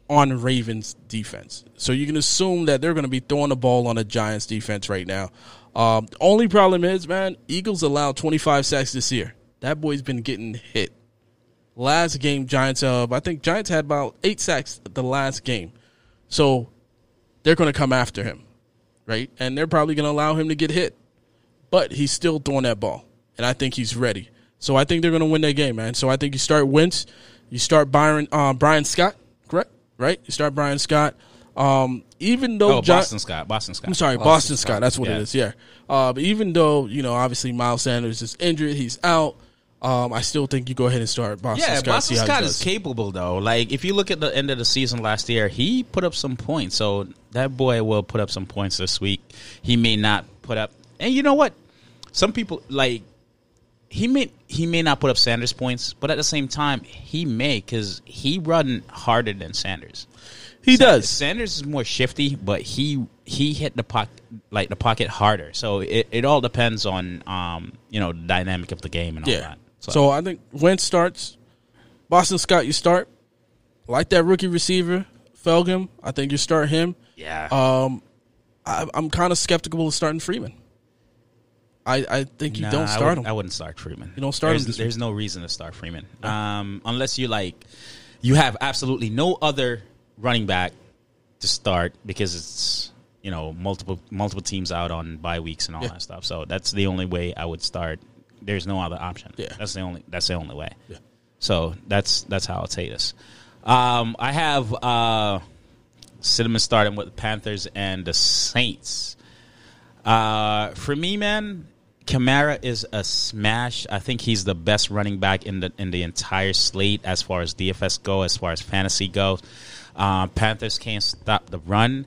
On Ravens defense. So you can assume that they're going to be throwing the ball on a Giants defense right now. Um only problem is, man, Eagles allowed 25 sacks this year. That boy's been getting hit last game Giants uh I think Giants had about 8 sacks the last game. So they're going to come after him, right? And they're probably going to allow him to get hit. But he's still throwing that ball, and I think he's ready. So I think they're going to win that game, man. So I think you start Wentz, you start Byron uh, Brian Scott, correct? Right? You start Brian Scott. Um, even though Oh, Gi- Boston Scott. Boston Scott. I'm sorry, Boston, Scott. Scott. That's what Yeah. it is. Yeah. Uh, but even though you know, obviously Miles Sanders is injured, he's out. Um, I still think you go ahead and start Boston Yeah, Scott. Boston see how he Scott is capable though. Like if you look at the end of the season last year, he put up some points. So that boy will put up some points this week. He may not put up, and you know what? Some people like he may he may not put up Sanders points, but at the same time he may because he run harder than Sanders. He does. Sanders is more shifty, but he he hit the pocket like the pocket harder. So it, it all depends on um you know the dynamic of the game and all Yeah. that. So. so I think Wentz starts. Boston Scott, you start. Like that rookie receiver, Fulgham. I think you start him. yeah, Um, I, I'm kind of skeptical of starting Freeman. I, I think you Nah, don't I start wouldn't- him. I wouldn't start Freeman. You don't start him there's, this There's no reason to start Freeman, um, unless you like, you have absolutely no other running back to start because it's you know multiple multiple teams out on bye weeks and all Yeah. that stuff. So that's the only way I would start. There's no other option. Yeah. that's the only that's the only way. Yeah. So that's that's how I'll take this. Um, I have uh, Cinnamon starting with the Panthers and the Saints. Uh, for me, man, Kamara is a smash. I think he's the best running back in the in the entire slate as far as DFS go, as far as fantasy goes. Uh, Panthers can't stop the run.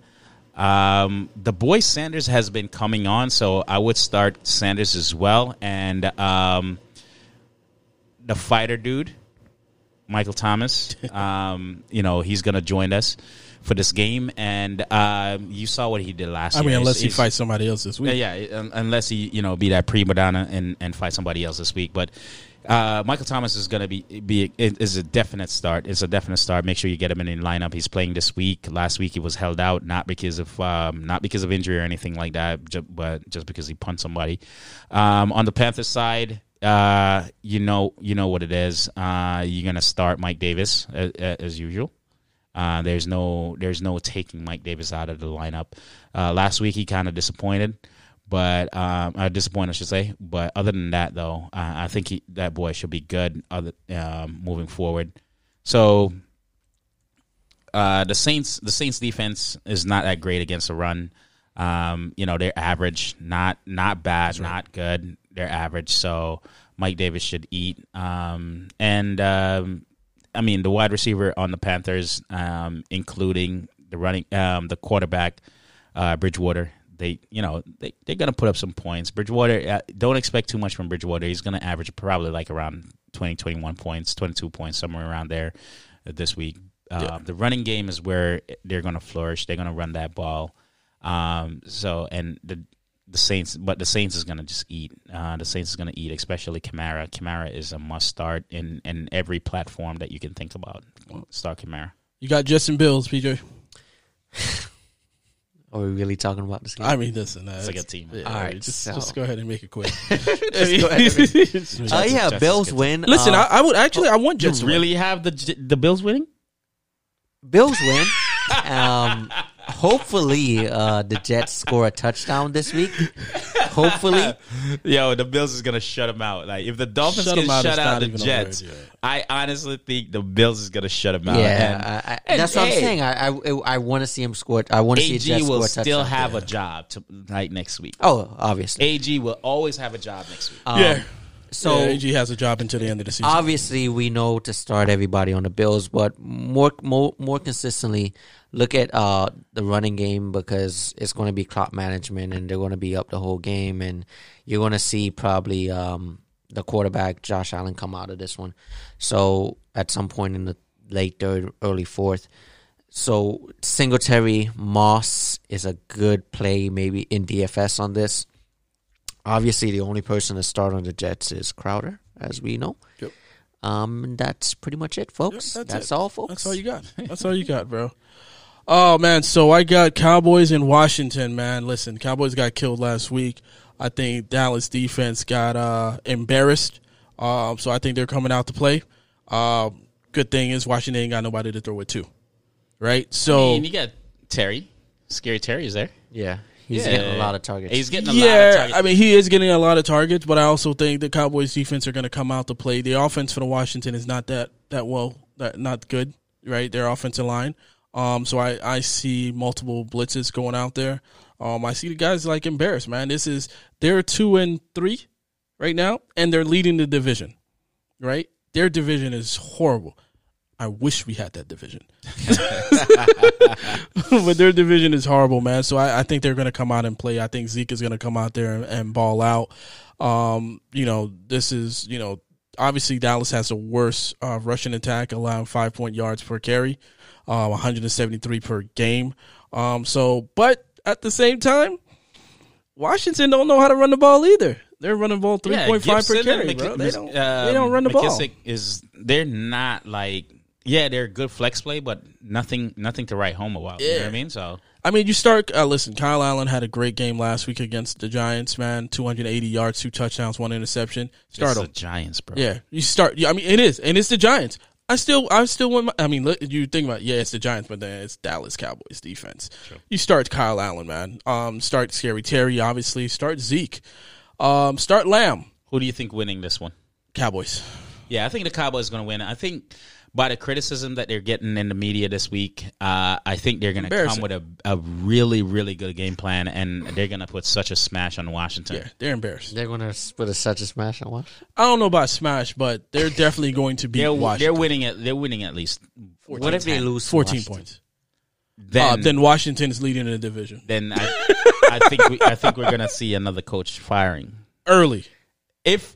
Um, the boy Sanders has been coming on, so I would start Sanders as well. And um, the fighter dude, Michael Thomas, um, you know, he's going to join us for this game. And um, you saw what he did last week I year. mean, unless He's- he fights somebody else this week. yeah, yeah, un- unless he, you know, be that prima donna and, and fight somebody else this week. But uh, Michael Thomas is going to be be is a definite start. It's a definite start. Make sure you get him in the lineup. He's playing this week. Last week he was held out, not because of um, not because of injury or anything like that, ju- but just because he punched somebody. Um, on the Panthers side, uh, you know, you know what it is. Uh, you're going to start Mike Davis as, as usual. Uh, there's no there's no taking Mike Davis out of the lineup. Uh, last week he kind of disappointed, but um, uh, disappointed I should say. But other than that, though, uh, I think he, that boy should be good. Other um, moving forward, so uh, the Saints the Saints defense is not that great against the run. Um, you know they're average, not not bad, not good. They're average. So Mike Davis should eat. Um, and um, I mean the wide receiver on the Panthers, um, including the running um, the quarterback uh, Bridgewater. They you know they they're gonna put up some points. Bridgewater uh, don't expect too much from Bridgewater. He's gonna average probably like around 20, 21 points, twenty two points somewhere around there uh, this week. Uh, The running game is where they're gonna flourish. They're gonna run that ball. Um, so and the the Saints, but the Saints is gonna just eat. Uh, the Saints is gonna eat, especially Kamara. Kamara is a must start in in every platform that you can think about. Start Kamara. You got Justin Bills, PJ. Are we really talking about this game? I mean, listen, uh, It's a good team. Yeah, All right, just so- just go ahead and make it quick. Just go ahead and- Just- Uh, yeah, Bills gets- win. Listen, Uh, I, I would actually I want You Jets to win. really have the the Bills winning? Bills win. Um, hopefully, uh, the Jets score a touchdown this week. Hopefully, Yo, the Bills is gonna shut them out. Like if the Dolphins Shut can 'em out shut out the Jets, word, yeah. I honestly think the Bills is gonna shut them out. yeah, And I, I, and that's what I'm hey, saying. I I, I want to see him score. I want to see a AG Jets score will a still touchdown. have a job to like next week. Oh, obviously. AG will always have a job next week. Um, Yeah. So yeah, AG has a job until the end of the season. obviously we know to start everybody on the Bills, but more more more consistently look at uh the running game because it's going to be clock management and they're going to be up the whole game and you're going to see probably um the quarterback Josh Allen come out of this one. So at some point in the late third, early fourth. So Singletary Moss is a good play maybe in DFS on this. Obviously, the only person to start on the Jets is Crowder, as we know. Yep. Um, that's pretty much it, folks. Yep, that's that's it. all, folks. That's all you got. That's all you got, bro. Oh man, so I got Cowboys in Washington, man. Listen, Cowboys got killed last week. I think Dallas defense got uh, embarrassed. Um, so I think they're coming out to play. Uh, good thing is Washington ain't got nobody to throw it to, right? So and you got Terry. Scary Terry is there. Yeah, he's Yeah. getting a lot of targets. He's getting a lot of yeah, targets. I mean he is getting a lot of targets, but I also think the Cowboys defense are going to come out to play. The offense for the Washington is not that that well, that not good, right? Their offensive line. Um, so I I see multiple blitzes going out there. Um, I see the guys like embarrassed, man. This is they're two and three right now, and they're leading the division, right? Their division is horrible. I wish we had that division. but their division is horrible, man. So I, I think they're going to come out and play. I think Zeke is going to come out there and, and ball out. Um, you know, this is, you know, obviously Dallas has the worst uh, rushing attack, allowing five point yards per carry, uh, 173 per game. Um, so, but at the same time, Washington don't know how to run the ball either. They're running the ball 3.5 per Gibson and carry, Mc- bro. They don't, um, they don't run the ball. McKissick is they're not like yeah they're good flex play, but nothing nothing to write home about. You know what I mean? So I mean, you start. Uh, listen, Kyle Allen had a great game last week against the Giants. Man, 280 yards, two touchdowns, one interception. Start the Giants, bro. Yeah, you start. yeah, I mean, it is, and it's the Giants. I still, I still want. My, I mean, look, you think about, yeah, it's the Giants, but then it's Dallas Cowboys defense. You start Kyle Allen, man. Um, start Scary Terry, obviously. Start Zeke. Um, start Lamb. Who do you think winning this one? Cowboys. Yeah, I think the Cowboys are going to win. I think by the criticism that they're getting in the media this week, uh, I think they're going to come with a, a really, really good game plan, and they're going to put such a smash on Washington. Yeah, they're embarrassed. They're going to put a such a smash on Washington. I don't know about smash, but they're definitely going to beat They're, they're winning it. They're winning at least. What if they 10. lose? 14 Washington? points. Then, uh, then Washington is leading the division then I, I think we, I think we're going to see another coach firing. early. If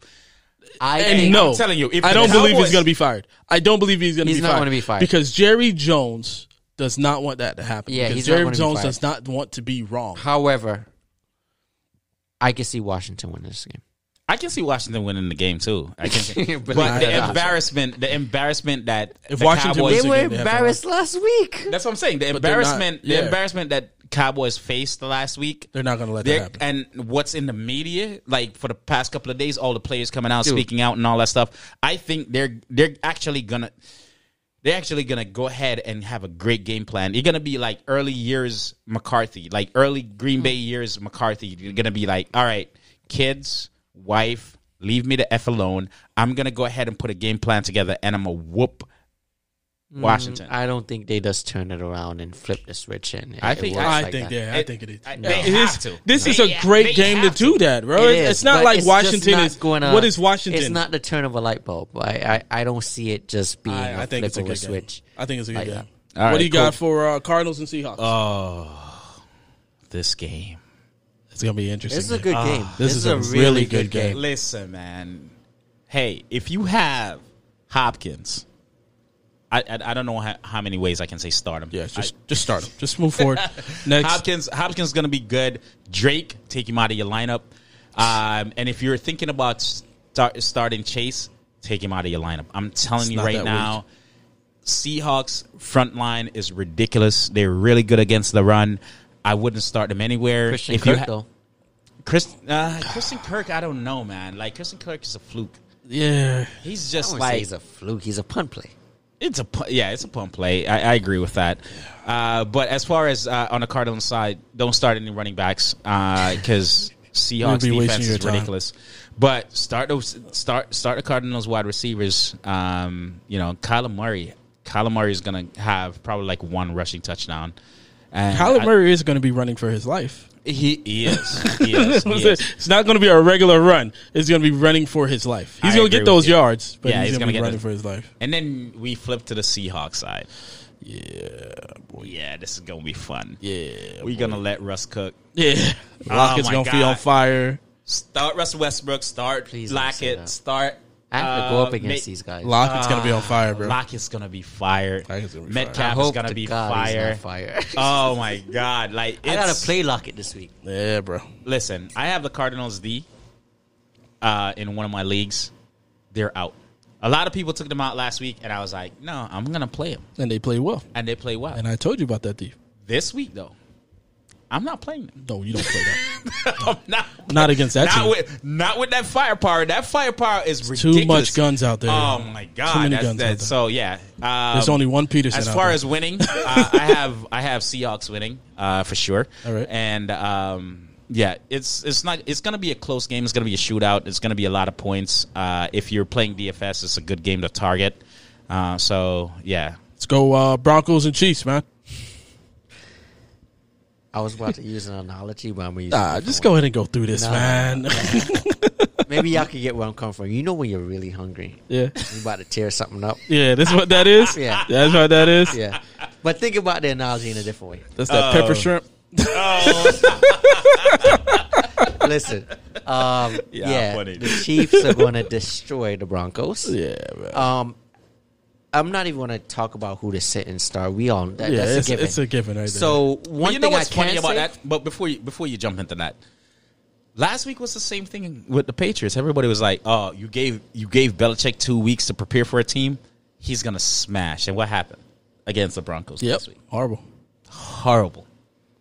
I And think no, I'm telling you, if I the don't believe he's Cowboys- going to be fired. I don't believe he's going to He's be not fired. gonna be fired. because Jerry Jones does not want that to happen. Yeah, because he's not Jerry gonna be Jones fired. does not want to be wrong. However, I can see Washington win this game. I can see Washington winning the game too. I can, see, But but they- the embarrassment, the embarrassment that If the Washington Cowboys, wins They the were game, they have to embarrassed last week. that's what I'm saying. The But they're not- embarrassment, yeah. the embarrassment that Cowboys faced the last week. They're not going to let that They're, happen. and what's in the media, like for the past couple of days, all the players coming out Dude. speaking out and all that stuff. I think they're they're actually gonna they're actually gonna go ahead and have a great game plan. You're gonna be like early years McCarthy, like early Green Bay mm-hmm. years McCarthy. You're gonna be like, all right, kids, wife, leave me the f alone. I'm gonna go ahead and put a game plan together, and I'm gonna whoop Washington. I don't think they just turn it around and flip the switch and I think- works I like think that. yeah, I It- think it is. I- It they have to. This is a great they game to have do that, bro. It's, it's not like it's Washington not is. gonna- what is Washington? It's not the turn of a light bulb. I I, I don't see it just being a I, I think flip it's a good a game. switch. I think it's a good Like game. that. All what right, do you cool. got for uh, Cardinals and Seahawks? Oh, this game. it's gonna be interesting. This is a good game. Ah, this is a really really good good game. game. Listen, man. Hey, if you have Hopkins, I I, I don't know how, how many ways I can say start him. Yeah, just just start them. Just move forward. Next, Hopkins Hopkins is going to be good. Drake, take him out of your lineup. Um, and if you're thinking about start, starting Chase, take him out of your lineup. I'm telling It's you right that now, Seahawks front line is ridiculous. They're really good against the run. I wouldn't start them anywhere. Christian if you Kirk ha- though. Chris, uh, Christian Kirk, I don't know, man. Like Christian Kirk is a fluke. yeah, He's just wouldn't say like he's a fluke. He's a punt play. It's a yeah, it's a pump play. I, I agree with that. Uh, but as far as uh, on the Cardinals side, don't start any running backs because Seahawks be defense is time. ridiculous. But start those start start the Cardinals wide receivers. Um, you know, Kyler Murray. Kyler Murray is gonna have probably like one rushing touchdown. And Kyler I- Murray is going to be running for his life. He, he is. He is. He is. It's not going to be a regular run. It's going to be running for his life. He's I going to agree get with those you. yards, but Yeah, he's, he's going to gonna be get running the- for his life. And then we flip to the Seahawks side. Yeah, boy. Yeah, this is gonna be fun. yeah, We're gonna let Russ cook. yeah. Oh Lockett's my going to be on fire. Start Russell Westbrook. Start Please don't say Lockett. that. Start. I have to uh, go up against Ma- these guys. Lockett's going to be on fire, bro. Lockett's gonna be fire. Lockett's gonna be I Metcalf is hope gonna to be God he's fire. not fire. Oh my god! Like I gotta play Lockett this week. Yeah, bro. Listen, I have the Cardinals D uh, in one of my leagues. They're out. A lot of people took them out last week, and I was like, no, I'm gonna play them, And they play well. and they play well. And I told you about that, thief. this week though, I'm not playing them. No, you don't play that. I'm not. Not against that not team. with not with that firepower. That firepower is Too ridiculous. much guns out there. Oh my god! Too many That's- guns out that's- there. So yeah, um, There's only one Peterson. as out far as winning, uh, I have I have Seahawks winning uh, for sure. All right. and um, yeah, it's it's not it's going to be a close game. It's going to be a shootout. It's going to be a lot of points. Uh, if you're playing DFS, it's a good game to target. Uh, so yeah, let's go uh, Broncos and Chiefs, man. I was about to use an analogy, but I'm. Nah, a just go ahead and go through this, Nah. man. Maybe y'all can get where I'm coming from. You know when you're really hungry, yeah, you about to tear something up. yeah. This is what that is. Yeah. that's what that is. Yeah, but think about the analogy in a different way. That's that Oh. pepper shrimp. Listen, um, Yeah, yeah, the Chiefs are going to destroy the Broncos. Yeah, man. Um, I'm not even going to talk about who to sit and start. We all that, yeah, that's it's, a given. it's a given right there. so But one you know thing what's I funny can about say, about that? But before you before you jump into that, last week was the same thing with the Patriots. Everybody was like, "Oh, you gave you gave Belichick two weeks to prepare for a team. He's gonna smash." And what happened against the Broncos yep, last week? horrible. Horrible.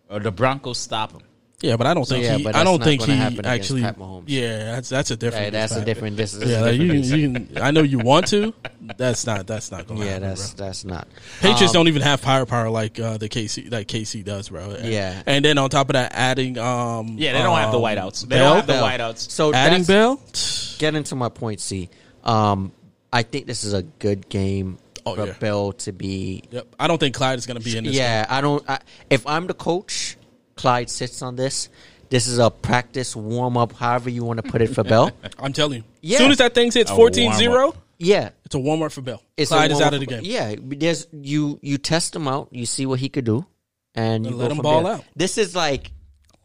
Or the Broncos stop him. Yeah, but I don't think yeah, he. but I that's don't think gonna he happen against actually. Pat Mahomes. Yeah, that's that's a different. Right, that's a different. This is Yeah, a like you, different can, you can. I know you want to. That's not. That's not going to yeah, happen. that's bro. that's not. Patriots Um, don't even have firepower like uh, the KC like KC does, bro. Yeah. and then on top of that, adding um Yeah, they don't have the um, whiteouts. They Bell? don't have the Bell. whiteouts. So adding that's- Bell. Get into my point, C. Um, I think this is a good game Oh, for yeah. Bell to be. Yep, I don't think Clyde is going to be in this. Yeah, I don't. I, if I'm the coach, Clyde sits on this. This is a practice warm up, however you want to put it for Bell. I'm telling you. Yeah. As soon as that thing hits A 14-0, Yeah, it's a warm up for Bell. it's a Clyde is warm-up out of the game. Yeah, there's you. You test him out. You see what he could do, and you And go let him from ball there. out. This is like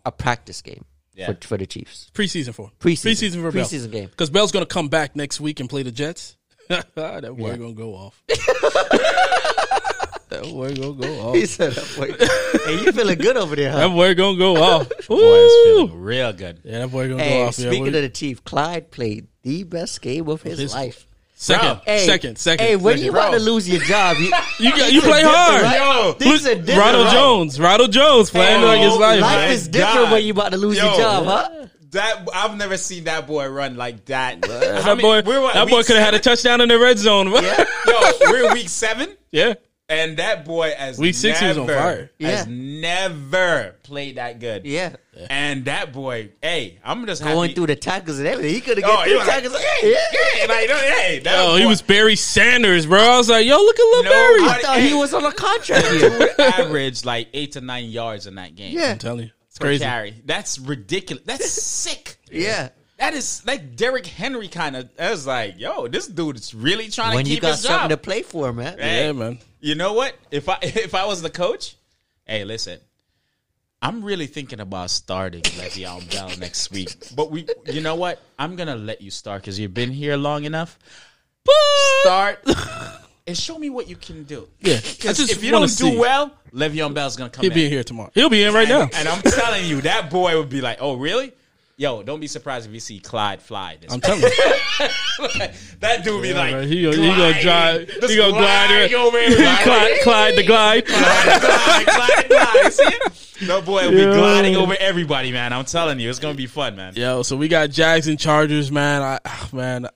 a practice game Yeah. for, for the Chiefs. Preseason for Preseason. preseason for Bell. Preseason game. because Bell's going to come back next week and play the Jets. that boy Yeah. going to go off. that boy going to go off. He said, "Wait, "Hey, you feeling good over there, huh?" That boy going to go off. Boy is feeling real good. Yeah, that boy going to Hey, go off. Speaking we- of the Chief, Clyde played the best game of his, his- life. second, Hey, second, second. Hey, when second. you about to lose your job, you, You got, you play hard. Yo, Things are different, Ronald right? Jones, Ronald Jones playing Hey, like his life. Life man. is different God. when you about to lose your Yo. job, huh? That I've never seen that boy run like that. that boy, that boy could have had a touchdown in the red zone. Yeah. Yo, we're week seven, yeah. And that boy has Week six, he was on never, fire. Has Yeah. never played that good. Yeah. And that boy, hey, I'm just Going happy. through the tackles and everything. He could have Oh, got he through was like, tackles. hey, hey, like, hey, that Oh, boy, he was Barry Sanders, bro. I was like, yo, look at Lil No, Barry. I What? thought he was on a contract He here. average like eight to nine yards in that game. Yeah. I'm telling you, it's crazy. carry. That's ridiculous. That's sick. Yeah. That is like Derrick Henry kind of. I was like, yo, this dude is really trying When to you got something to play for, man. Hey, Yeah, man. You know what? If I if I was the coach, hey, listen, I'm really thinking about starting Le'Veon Bell next week. But we, you know what? I'm gonna let you start because you've been here long enough. Start and show me what you can do. Yeah, Because if you don't do see. well, Le'Veon Bell's gonna come He'll in. be here tomorrow. He'll be in right now. And, and I'm telling you, that boy would be like, "Oh, really? Yo, don't be surprised if you see Clyde fly." This I'm telling you. that dude be like, he gonna, he gonna drive. He gonna glide. glide it. over everybody. Clyde, Clyde the glide. glide, glide, glide. See it? No boy will be gliding over everybody, man. I'm telling you, it's gonna be fun, man. Yo, so we got Jags and Chargers, man. I man,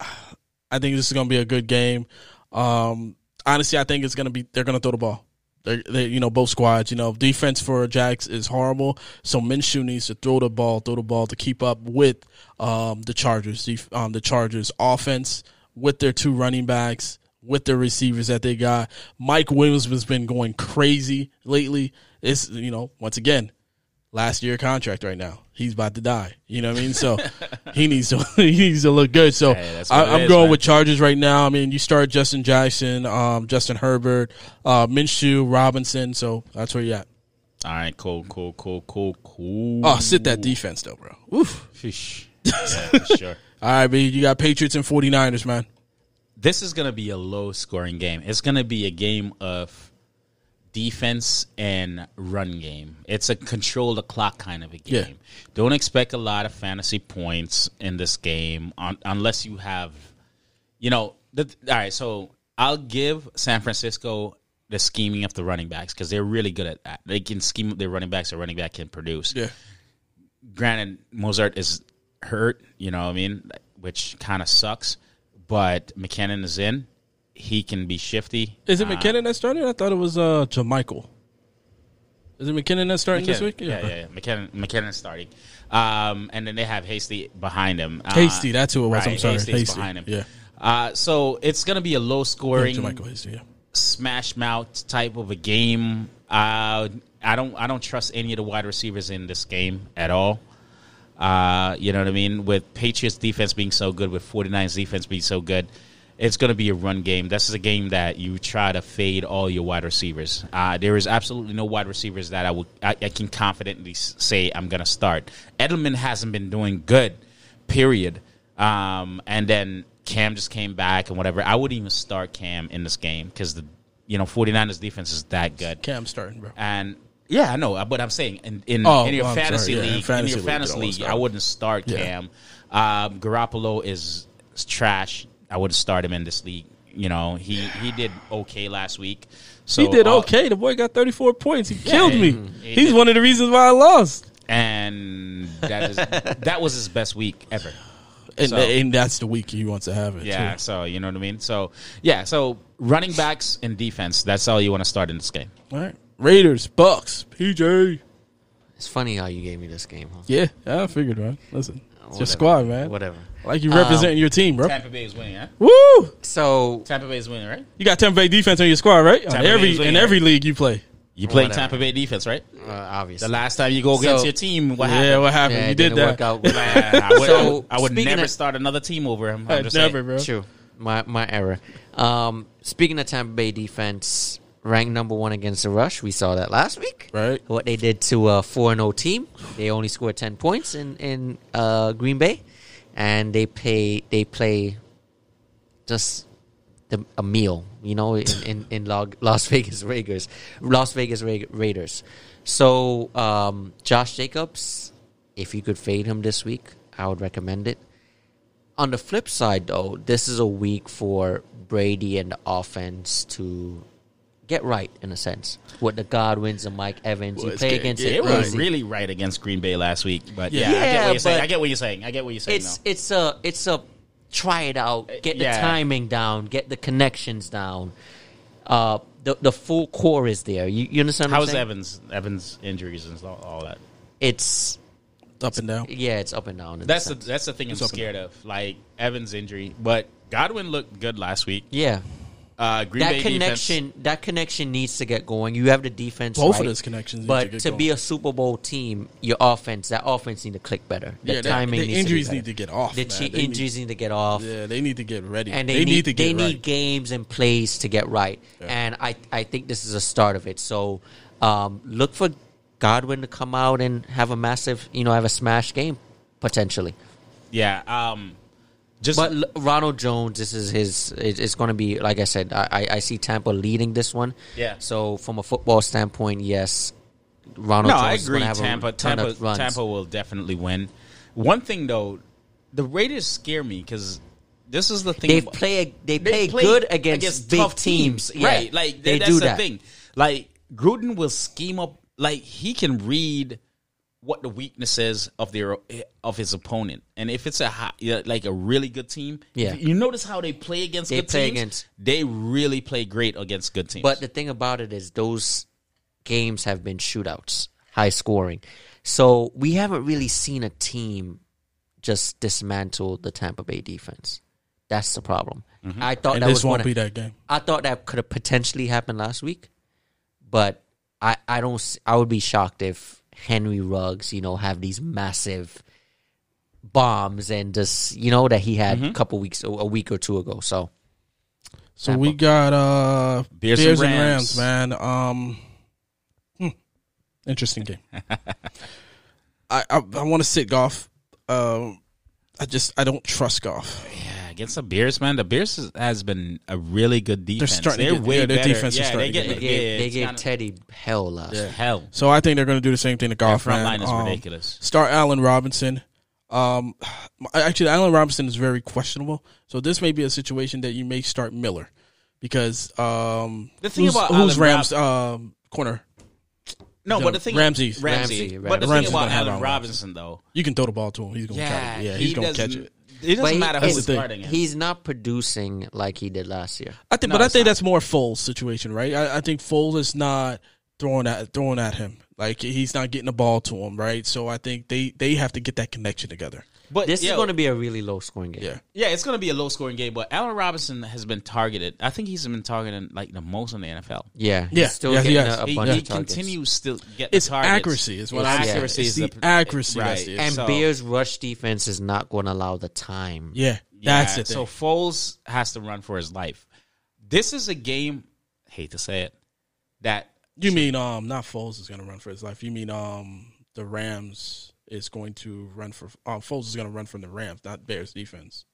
I think this is gonna be a good game. Um, honestly, I think it's gonna be they're gonna throw the ball. They, you know, both squads. You know, defense for Jags is horrible. So Minshew needs to throw the ball, throw the ball to keep up with um, the Chargers. The, um, the Chargers offense with their two running backs with the receivers that they got. Mike Williams has been going crazy lately. It's you know once again last year contract right now. He's about to die. You know what I mean? So he needs to he needs to look good. So Hey, I, I'm is, going man. with Chargers right now. I mean, you start Justin Jackson, um, Justin Herbert, uh, Minshew, Robinson. So that's where you at. All right, cool, cool, cool, cool, cool. Oh, sit that defense though, bro. Oof. Yeah, sure. All right, B. You got Patriots and 49ers, man. This is going to be a low scoring game. It's going to be a game of defense and run game. It's a control the clock kind of a game. Yeah. Don't expect a lot of fantasy points in this game un- unless you have, you know, the, all right. So I'll give San Francisco the scheming of the running backs because they're really good at that. They can scheme up their running backs. A running back can produce. Yeah. granted Mostert is hurt, you know what I mean, which kind of sucks, but McKinnon is in. He can be shifty. Is it Uh, McKinnon that's starting? I thought it was uh JaMycal. Is it McKinnon that's starting this week? Yeah, yeah, yeah. McKinnon, McKinnon is starting. Um, and then they have Hasty behind him. Uh, Hasty, that's who it was. I'm sorry. Hasty's Hasty. behind him. Yeah. Uh, so it's going to be a low Yeah, scoring, JaMycal Hasty, yeah. smash mouth type of a game. Uh, I don't I don't trust any of the wide receivers in this game at all. Uh, you know what I mean? With Patriots defense being so good, with 49ers defense being so good, it's going to be a run game. This is a game that you try to fade all your wide receivers. Uh, there is absolutely no wide receivers that I would I, I can confidently say I'm going to start. Edelman hasn't been doing good, period. Um, and then Cam just came back and whatever. I wouldn't even start Cam in this game because the you know 49ers defense is that good. Cam starting, bro. And yeah, I know, but I'm saying in in, Oh, in your I'm fantasy sorry. Yeah, in league, fantasy in your you fantasy league, I wouldn't start Yeah. Cam. Um, Garoppolo is, is trash. I wouldn't start him in this league. You know, he he did okay last week. So he did uh, okay. The boy got 34 points. He killed me. he He's did. one of the reasons why I lost. and that is that was his best week ever. And, So- and that's the week he wants to have it. Yeah, too. so you know what I mean. So yeah, so running backs and defense. That's all you want to start in this game. All right. Raiders, Bucks, PJ. It's funny how you gave me this game, huh? Yeah, yeah, I figured, man. Listen, it's your squad, man. Whatever. I like you representing your team, bro. Tampa Bay is winning, huh? Woo! So Tampa Bay is winning, right? You got Tampa Bay defense on your squad, right? On Tampa Bay every is winning, in every right? league you play. You playing Whatever. Tampa Bay defense, right? uh, obviously, The last time you go against So- your team, what happened? yeah, happened? what happened? Yeah, you it did didn't that. work out. I would, So, I would, I would speaking never of- start another team over him. I'm I'd just never, saying. bro. True. My my error. Um, speaking of Tampa Bay defense, ranked number one against the rush. We saw that last week. Right. What they did to a four and zero team. They only scored ten points in in uh, Green Bay, and they pay they play just the, a meal. You know, in in, in Las Vegas Raiders, Las Vegas Ra- Raiders. So um, Josh Jacobs, if you could fade him this week, I would recommend it. On the flip side, though, this is a week for Brady and the offense to get right in a sense with the Godwins and Mike Evans. Well, you play good. against Yeah, It it was easy. really right against Green Bay last week, but Yeah. yeah, I get what you're saying. I get what you're saying. I get what you're saying. It's though. it's a it's a try it out, get the yeah. timing down, get the connections down. Uh, the the full core is there. You, you understand? what I'm How's? Evans? Evans injuries and all, all that. It's Up and down. yeah, it's up and down. That's a the sense. that's the thing I'm It's scared of. Like Evans' injury, but Godwin looked good last week. yeah. Uh, Green that Bay connection, that connection needs to get going. You have the defense, Both of those connections need But to get to going. be a Super Bowl team, your offense, that offense need to click better. The Yeah, that- timing, the needs injuries to be need to get off, The man. chi- They need- injuries need to get off. Yeah, they need to get ready. and they, they, need, to they get need games and plays to get right. And I I think this is a start of it. So um, look for Godwin to come out and have a massive, you know, have a smash game potentially. Yeah. Um, just But L- Ronald Jones, this is his. it- It's going to be like I said. I, I- I see Tampa leading this one. Yeah. So from a football standpoint, yes, Ronald no, Jones I agree. going have Tampa, a ton Tampa, of runs. Tampa will definitely win. One thing though, the Raiders scare me because this is the thing. They play. They, they play, good against, big tough teams, Yeah, right? Like they that's do the that. thing. Like Gruden will scheme up. Like he can read what the weaknesses of their of his opponent, and if it's a high, like a really good team, Yeah. you notice how they play against They good play teams. against- they really play great against good teams. But the thing about it is, those games have been shootouts, high scoring. So we haven't really seen a team just dismantle the Tampa Bay defense. That's the problem. Mm-hmm. I thought and that this was won't gonna, be that game. I thought that could have potentially happened last week, but I I don't I would be shocked if Henry Ruggs you know have these massive bombs and just you know that he had Mm-hmm. a couple weeks a a week or two ago. So So Tampa. we got uh Bears Bears, and and Rams. Rams, man. Um, hmm, interesting game. I I, I want to sit Goff. Um, I just I don't trust Goff. Yeah, against the Bears, man. The Bears is- has been a really good defense. starting They're get- way yeah, their better. defense is starting they to get, get they better. yeah, gave they gave Teddy hell last. week. hell. So I think they're going to do the same thing to Their Goff. front man. line is Um, ridiculous. Start Allen Robinson. Um, actually, Allen Robinson is very questionable. So this may be a situation that you may start Miller because um, The thing who's, about who's Allen Rams um corner. No, No, but the thing Ramsey. Ramsey. Ramsey, But the Ramsey. thing about Allen Allen Robinson, though, You can throw the ball to him. He's going to yeah, catch it. Yeah, he he's going to catch it. It doesn't he- matter who's the starting him. He's not producing like he did last year. I think, No, but I think not. that's more Foles' situation, right? I, I think Foles is not throwing at throwing at him. Like he's not getting the ball to him, right? So I think they they have to get that connection together. But This yo, is going to be a really low scoring game. Yeah. Yeah, it's going to be a low scoring game, but Allen Robinson has been targeted. I think he's been targeted like the most in the NFL. Yeah, he's Yeah, still yeah, he getting has. a, a He, bunch he of targets. continues still get It's the targets. accuracy is what It's I'm saying. accuracy It's is the the accuracy right. the And So- Bears rush defense is not going to allow the time. Yeah, Yeah, that's it. So Foles has to run for his life. This is a game. Hate to say it, that you mean um not Foles is going to run for his life. You mean um the Rams is going to run for um Foles is going to run from the Rams, not Bears defense.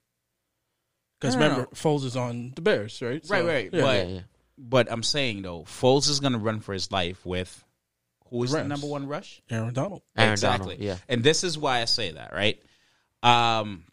Because No, no, remember, Foles is on the Bears, right? Right, right, Yeah. but- Yeah, yeah. But I'm saying though, Foles is going to run for his life with who is the number one rush? Aaron Donald. Aaron exactly. Donald, yeah. And this is why I say that, right? Um,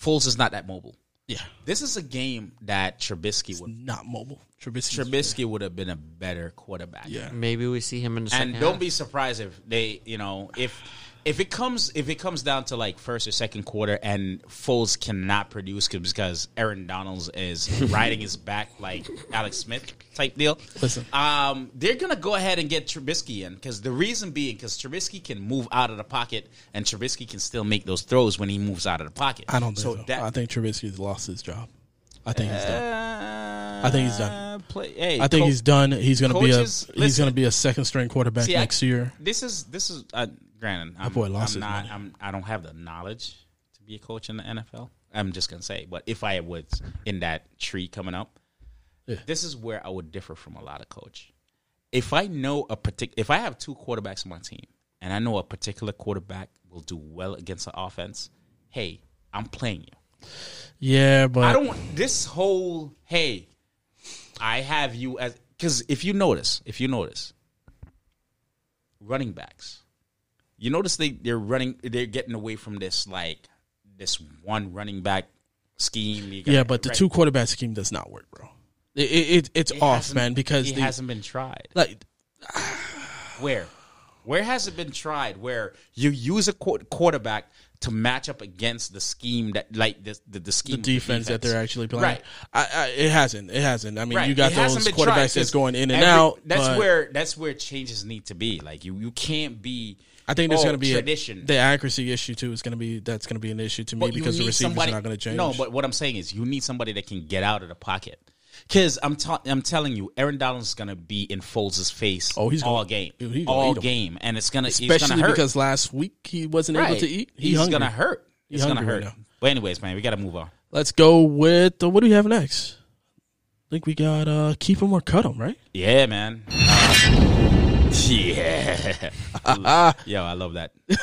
Foles is not that mobile. Yeah, This is a game that Trubisky would not mobile. Trubisky. Trubisky would have been a better quarterback. Yeah. Maybe we see him in the second And don't half. be surprised if they, you know, if if it comes if it comes down to like first or second quarter and Foles cannot produce because Aaron Donalds is riding his back like Alex Smith type deal. Listen. um, they're gonna go ahead and get Trubisky in because the reason being because Trubisky can move out of the pocket and Trubisky can still make those throws when he moves out of the pocket. I don't think so. so. That, I think Trubisky's lost his job. I think he's done. uh, I think he's done. Play, hey, I think co- he's done. He's going to be a he's going to be a second string quarterback See, I- next year. This is this is uh, granted. I'm, boy lost I'm not. I'm. I don't have the knowledge to be a coach in the NFL. I'm just gonna say, but if I was in that tree coming up, Yeah. this is where I would differ from a lot of coach. If I know a particular, if I have two quarterbacks on my team, and I know a particular quarterback will do well against the offense, hey, I'm playing you. Yeah, but I don't this whole hey, I have you as because if you notice, if you notice, running backs, you notice they they're running, they're getting away from this like this one running back scheme. You yeah, but the right. two quarterback scheme does not work, bro. It, it, it it's It off, man, because it the, hasn't been tried. like Where? Where has it been tried? Where you use a qu- quarterback to match up against the scheme that, like the the, the scheme, the of defense that they're actually playing. Right. I, I, it hasn't. It hasn't. I mean, Right. you got those quarterbacks that's going in and every- out. That's but where that's where changes need to be. Like you, you can't be. I think there's oh, going to be a, tradition. the accuracy issue too. Is going to be that's going to be an issue to me But because the receivers somebody- are not going to change. No, but what I'm saying is you need somebody that can get out of the pocket. Because I'm ta- I'm telling you, Aaron Donald's going to be in Foles' face Oh, he's all gonna- game, dude, he gonna all eat 'em. game, and it's gonna especially it's gonna because last week he wasn't able to eat. He he's hungry. gonna hurt. He's It's gonna hurt. right. But anyways, man, we got to move on. Let's go with uh, what do we have next? I think we got uh keep him or cut him, right? Yeah, man. Um, yeah. Yo, I love that.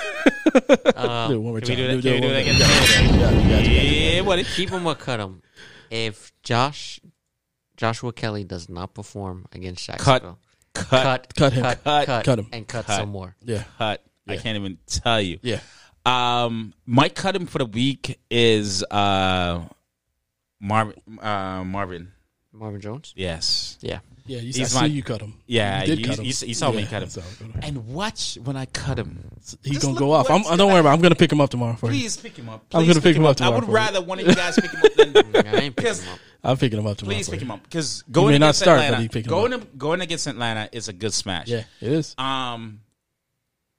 Uh, Do one more Can we time. do that? Can we do that again? time. Yeah, you got it. Yeah, buddy. keep him or cut him. If Josh Joshua Kelly does not perform against Jacksonville, Cut. cut, Cut him. cut, Cut. cut, Cut him. and cut, Cut. some more. Yeah, Cut. I can't even tell you. yeah. Um, my cut him for the week is uh, Marvin. Uh, Marvin. Marvin Jones. Yes. Yeah, Yeah, you, He's I my- see you cut him. Yeah, you did you- cut him. you- you saw me Yeah, cut him. I cut him. And watch when I cut him. He's Just gonna go off. I'm, what's don't gonna- worry about. it. I'm gonna pick him up tomorrow for you. Please pick him up. I'm gonna pick him up I tomorrow would for you. rather one of you guys pick him up than I ain't picking Because- him up. I'm picking him up tomorrow. please pick him up because going may not against start, but Atlanta, he pick him going up. going against Atlanta is a good smash. Yeah, it is. Um,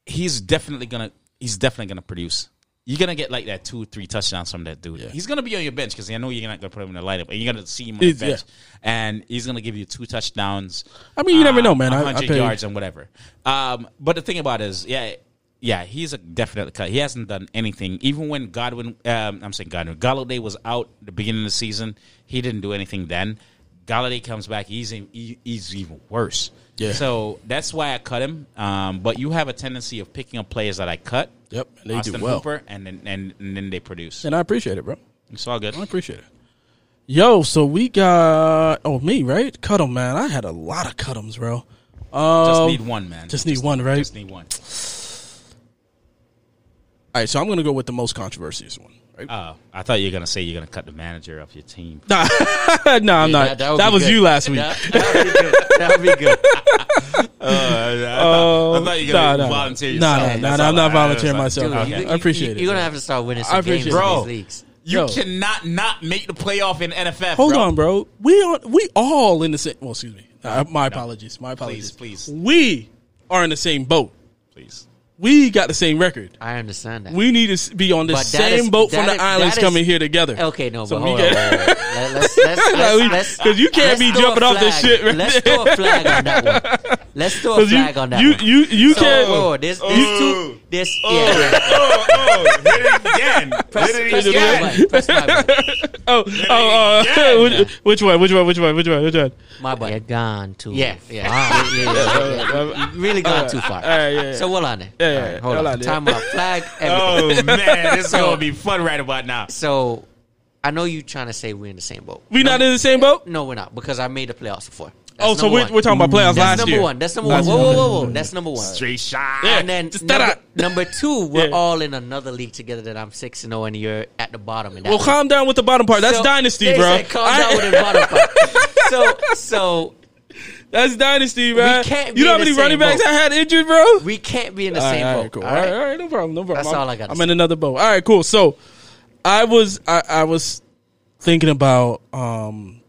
he's definitely gonna he's definitely gonna produce. you're gonna get like that two, three touchdowns from that dude. He's gonna be on your bench because I know you're not gonna put him in the lineup, and you're gonna see him on the bench, and he's gonna give you two touchdowns. I mean, you never know, man. Hundred yards and whatever. Um, but the thing about it is, yeah. Yeah, he's a definite cut. He hasn't done anything. Even when Godwin, um, I'm saying Godwin, Golladay was out at the beginning of the season, he didn't do anything then. Golladay comes back, he's in, he- he's even worse. Yeah. So that's why I cut him. Um, but you have a tendency of picking up players that I cut. Yep, and they Austin do well, Hooper, and then and, and then they produce. and I appreciate it, bro. It's all good. I appreciate it. Yo, so we got oh me right? Cut 'em, man. I had a lot of cut bro. Um, Just need one, man. just need one, right? Just need one. All right, so I'm gonna go with the most controversial one. Right? Oh, I thought you were gonna say you're gonna cut the manager of your team. no, I'm not. That, would be was good. you last week. That, that would be good. That would be good. Oh, I thought you were gonna nah, nah, volunteer nah, yourself. Nah, That's nah, nah, I'm not volunteering That's myself. Dude, Okay. you, I appreciate you, it. You're gonna have to start winning some games it. in these leagues. You Yo. cannot not make the playoff in NFF. Hold bro. on, bro. We are we all in the same. Well, excuse me. Uh, my apologies. My apologies. please. We are in the same boat. please. We got the same record. I understand that. We need to be on the But that same is- boat from that the is- islands that is- coming here together. Okay, no, So but we hold on. get- wait, wait, wait. Let- Let's, let's, Like, let's, we- let's, 'cause you can't let's be throw a jumping off this flag. shit right Let's there. throw a flag on that one. Let's throw a 'Cause you, flag on that you, one. you, you so, can't. whoa, whoa, oh. there's, there's two. There's, oh. yeah, yeah. Oh, oh, hit it again. Press, hit press it my again. button. Press my button. Oh, oh, oh. again. which, which one? Which one? Which one? Which one? Which one? My button. You're gone too. Yeah. yeah, yeah, yeah, yeah, yeah. You really gone too far. All right, yeah, yeah. So hold on there. Yeah, yeah, hold on. Time out. Flag. Everything. Oh man, this is gonna be fun right about now. So I know you trying to say we're in the same boat. We not in the same boat? No, we're not because I made the playoffs before. That's Oh, so number we're, one. we're talking about playoffs That's last number year. one. That's number one. Whoa, whoa, whoa, whoa. That's number one. Straight shot. Yeah. And then Just number, number two, we're Yeah. all in another league together that I'm six and zero, and you're at the bottom. In that Well, league. calm down with the bottom part. That's So- dynasty, they bro. said calm I- down with the bottom part. So, so That's dynasty, man. can't you know how many running backs boat. I had injured, bro? we can't be in the All right, same all boat. right, cool. all right, right? all right, no problem, no problem. That's I'm, all I gotta I'm say. in another boat. All right, cool. So, I was, I, I was thinking about um,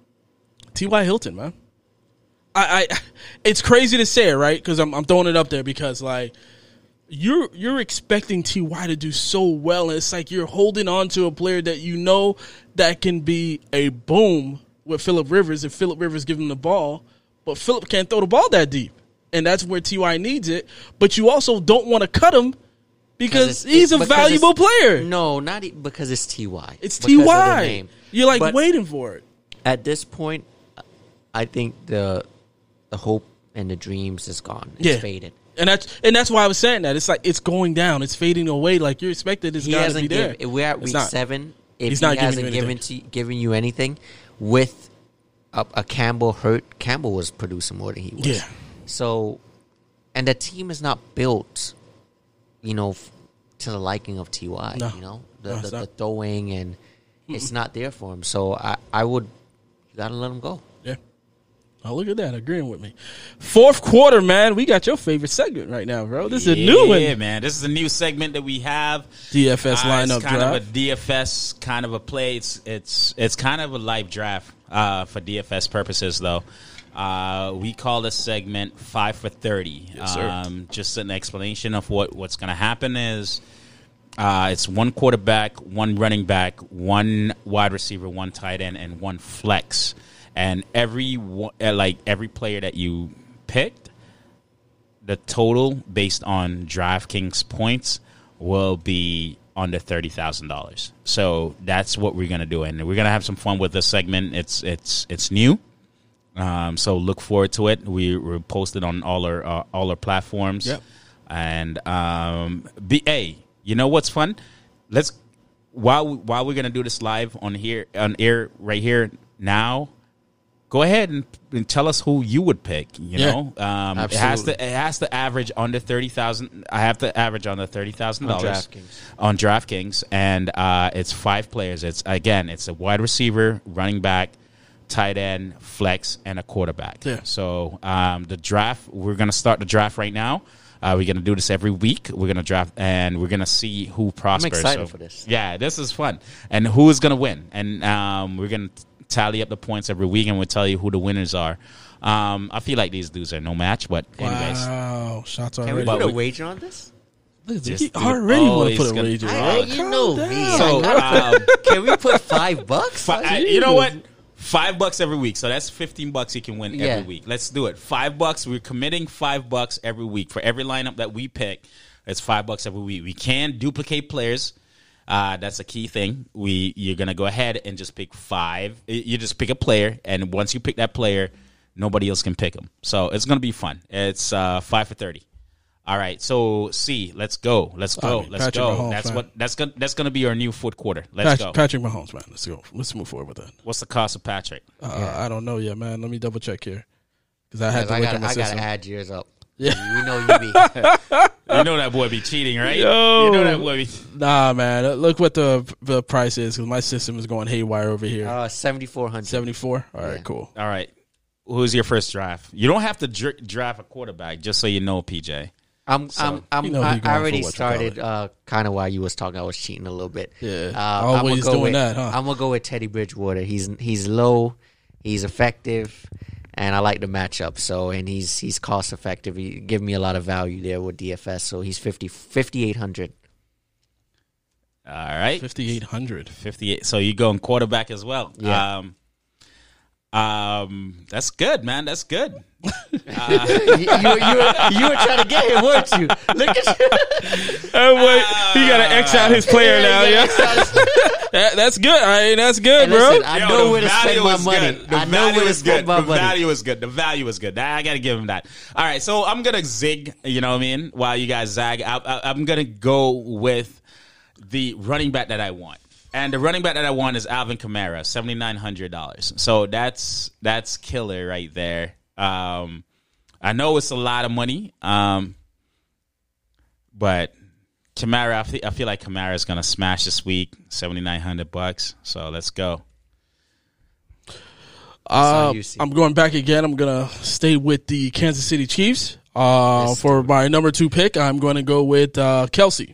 T.Y. Hilton, man. I, I, it's crazy to say it, right? Because I'm, I'm throwing it up there because like you're you're expecting Ty to do so well, and it's like you're holding on to a player that you know that can be a boom with Philip Rivers if Philip Rivers give him the ball, but Philip can't throw the ball that deep, and that's where Ty needs it. But you also don't want to cut him because he's a because valuable player. No, not e- because it's Ty. It's Because of the Ty. name. You're like But waiting for it. At this point, I think the the hope and the dreams is gone. It's Yeah. faded. And that's and that's why I was saying that it's like it's going down, it's fading away. Like you're expected, it's got to be there. given. We're at It's week not. seven. If He's he not hasn't you given to, given you anything, with a, a Campbell hurt, Campbell was producing more than he was. Yeah. So, and the team is not built, you know, f- to the liking of Ty. No. You know, the, No, the, the throwing and it's not there for him. So I, I would, you gotta let him go. Yeah. Oh, look at that, agreeing with me. Fourth quarter, man. We got your favorite segment right now, bro. This is a new one. Yeah, man. This is a new segment that we have. DFS Uh, lineup it's kind draft. of a DFS kind of a play. It's it's it's kind of a live draft uh, for DFS purposes, though. Uh, we call this segment five for thirty. Yes. Um, just an explanation of what what's going to happen is uh, it's one quarterback, one running back, one wide receiver, one tight end, and one flex. And every one- uh, like every player that you picked, the total based on DraftKings points will be under thirty thousand dollars. So that's what we're gonna do, and we're gonna have some fun with this segment. It's it's it's new, um, so look forward to it. We we posted on all our uh, all our platforms. Yep. And um, be hey, you know what's fun? Let's while we, while we're gonna do this live on here on air right here now go ahead and, and tell us who you would pick. You Yeah. know, um, it has to it has to average under thirty thousand. I have to average under thirty thousand On dollars DraftKings. on DraftKings, and uh, it's five players. It's again, it's a wide receiver, running back, tight end, flex, and a quarterback. Yeah. So um, the draft, we're gonna start the draft right now. Uh, we're gonna do this every week. We're gonna draft, and we're gonna see who prospers. I'm excited So- for this. Yeah, this is fun, and who is gonna win? And um, we're gonna tally up the points every week, and we'll tell you who the winners are. Um, I feel like these dudes are no match, but anyways, Wow, shots Can we already. But put a we- wager on this? Look at this. Just He do it. already want Always to put a gonna- wager. I- bro. you Calm know down. me. So um, Can we put five bucks? Fi- I- you know what? Five bucks every week. So that's fifteen bucks you can win Yeah. every week. Let's do it. Five bucks. We're committing five bucks every week for every lineup that we pick. It's five bucks every week. We can duplicate players. Uh, that's a key thing. We you're gonna go ahead and just pick five. You just pick a player, and once you pick that player, nobody else can pick them. So it's gonna be fun. It's uh, five for thirty. All right, so C, let's go, let's go, mean, let's Patrick go. Mahomes, that's man. what that's gonna that's gonna be our new fourth quarter. Let's Patrick, go. Patrick Mahomes, man. Let's go. Let's move forward with that. What's the cost of Patrick? Uh, I don't know yet, man. Let me double check here because I had to I look gotta, at my I gotta system. add yours up. Yeah. We know you be. You know that boy be cheating, right? Yo. You know that boy be. Nah, man. Look what the the price is because my system is going haywire over here. Uh, 7,400. Seventy four. All right, yeah. cool. All right. Who's your first draft? You don't have to dr- draft a quarterback, just so you know, PJ. I'm, I'm, I'm, you know I, I already started uh, kind of while you was talking. I was cheating a little bit. Yeah. uh, Always I'ma go doing with, that, huh? I'm gonna go with Teddy Bridgewater. He's he's low, he's effective, and I like the matchup. So and he's he's cost effective. He give me a lot of value there with DFS. So he's 50 5800. All right. Fifty eight hundred. 58. So you going quarterback as well. Yeah. Um, um, that's good, man. That's good. you, you, you, were, you were trying to get him, weren't you? Look at you. Oh wait, he got to X out his player now. Yeah, That- that's good. All right, that's good, And bro. listen, I Yo, know the where to spend value my is money. good. The I know value where to is spend good. my The money. value is good. The value is good. I got to give him that. All right, so I'm gonna zig. You know what I mean? While you guys zag, I, I, I'm gonna go with the running back that I want. And the running back that I want is Alvin Kamara, seventy nine hundred dollars. So that's that's killer right there. Um, I know it's a lot of money, um, but Kamara, I feel, I feel like Kamara is gonna smash this week, seventy nine hundred bucks. So let's go. Uh. I'm going back again. I'm gonna stay with the Kansas City Chiefs. Uh, Yes. for my number two pick, I'm going to go with uh, Kelce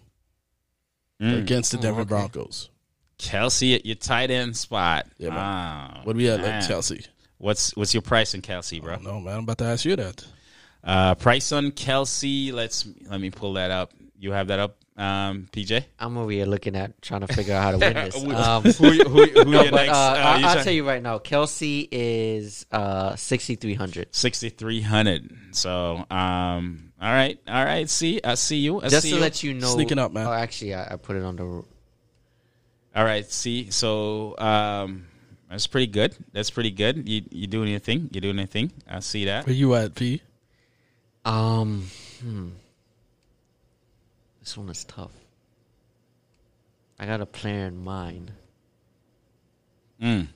Mm. against the Denver okay. Broncos. Kelce at your tight end spot. Yeah, man. Wow. What do we have at, Man. Like Chelsea? What's what's your price on Kelce, bro? No, man. I'm about to ask you that. Uh, price on Kelce. Let's let me pull that up. You have that up, um, PJ. I'm over here looking at trying to figure out how to win this. Who- Um, who, who, who no, but next? uh, uh, I, you I'll try- tell you right now, Kelce is uh, 6,300. 6,300. So, um, all right, all right. See, I see you. I Just see to you. let you know, Sneaking up, man. Oh, actually, I, I put it on the. all right, see. So, um, that's pretty good. That's pretty good. You you doing anything? You doing anything? I see that. Where you at, P? Um, hmm. This one is tough. I got a player in mind. Mm.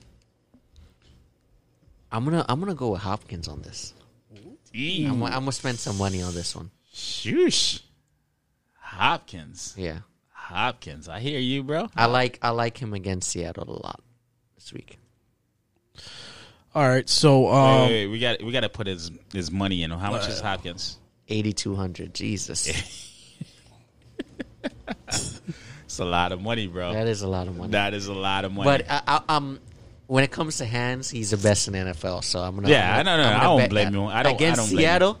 I'm gonna I'm gonna go with Hopkins on this. I'm, gonna- I'm gonna spend some money on this one. Shoosh. Hopkins. Yeah, Hopkins. I hear you, bro. I like I like him against Seattle a lot this week. All right. So, um, wait, wait, we got we got to put his his money in. How much is Hopkins? Eighty two hundred. Jesus, It's a lot of money, bro. that is a lot of money. That is a lot of money. But I, I, um, when it comes to hands, he's the best in the NFL. So I'm gonna. Yeah, I'm gonna- I know, no, I'm I don't blame that. you. I don't- I against don't blame you. Seattle,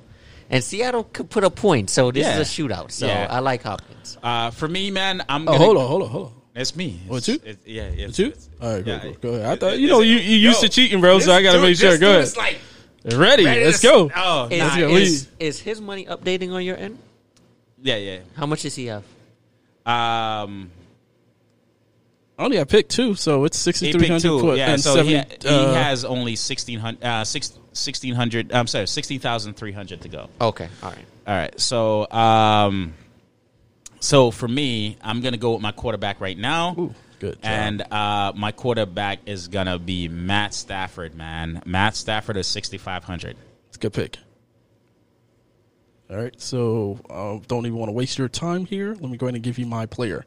and Seattle could put a point. So this Yeah. is a shootout. So Yeah. I like Hopkins. uh, for me, man, I'm. oh, Gonna, hold on, hold on, hold on. It's me. Oh, it's you? It's- yeah, it's, It's you? it's- All right, go, yeah, go, go ahead. I thought you know it's- you you used to cheating, bro. So I got to make sure. Go ahead. is like Ready? ready Let's go. Oh, Is, nah, go. is, is his money updating on your end? yeah, yeah. How much does he have? Um, I only have picked two, so it's sixty he three picked hundred two. foot Yeah, and so seven. he, he uh, has only sixteen hundred, uh, six, 1600 I'm sorry, sixteen thousand three hundred to go. Okay, all right. All right. So, um, so for me, I'm gonna go with my quarterback right now. Ooh, good. job. And uh, my quarterback is gonna be Matt Stafford, man. Matt Stafford is sixty five hundred. It's a good pick. All right, so uh, don't even want to waste your time here. Let me go ahead and give you my player.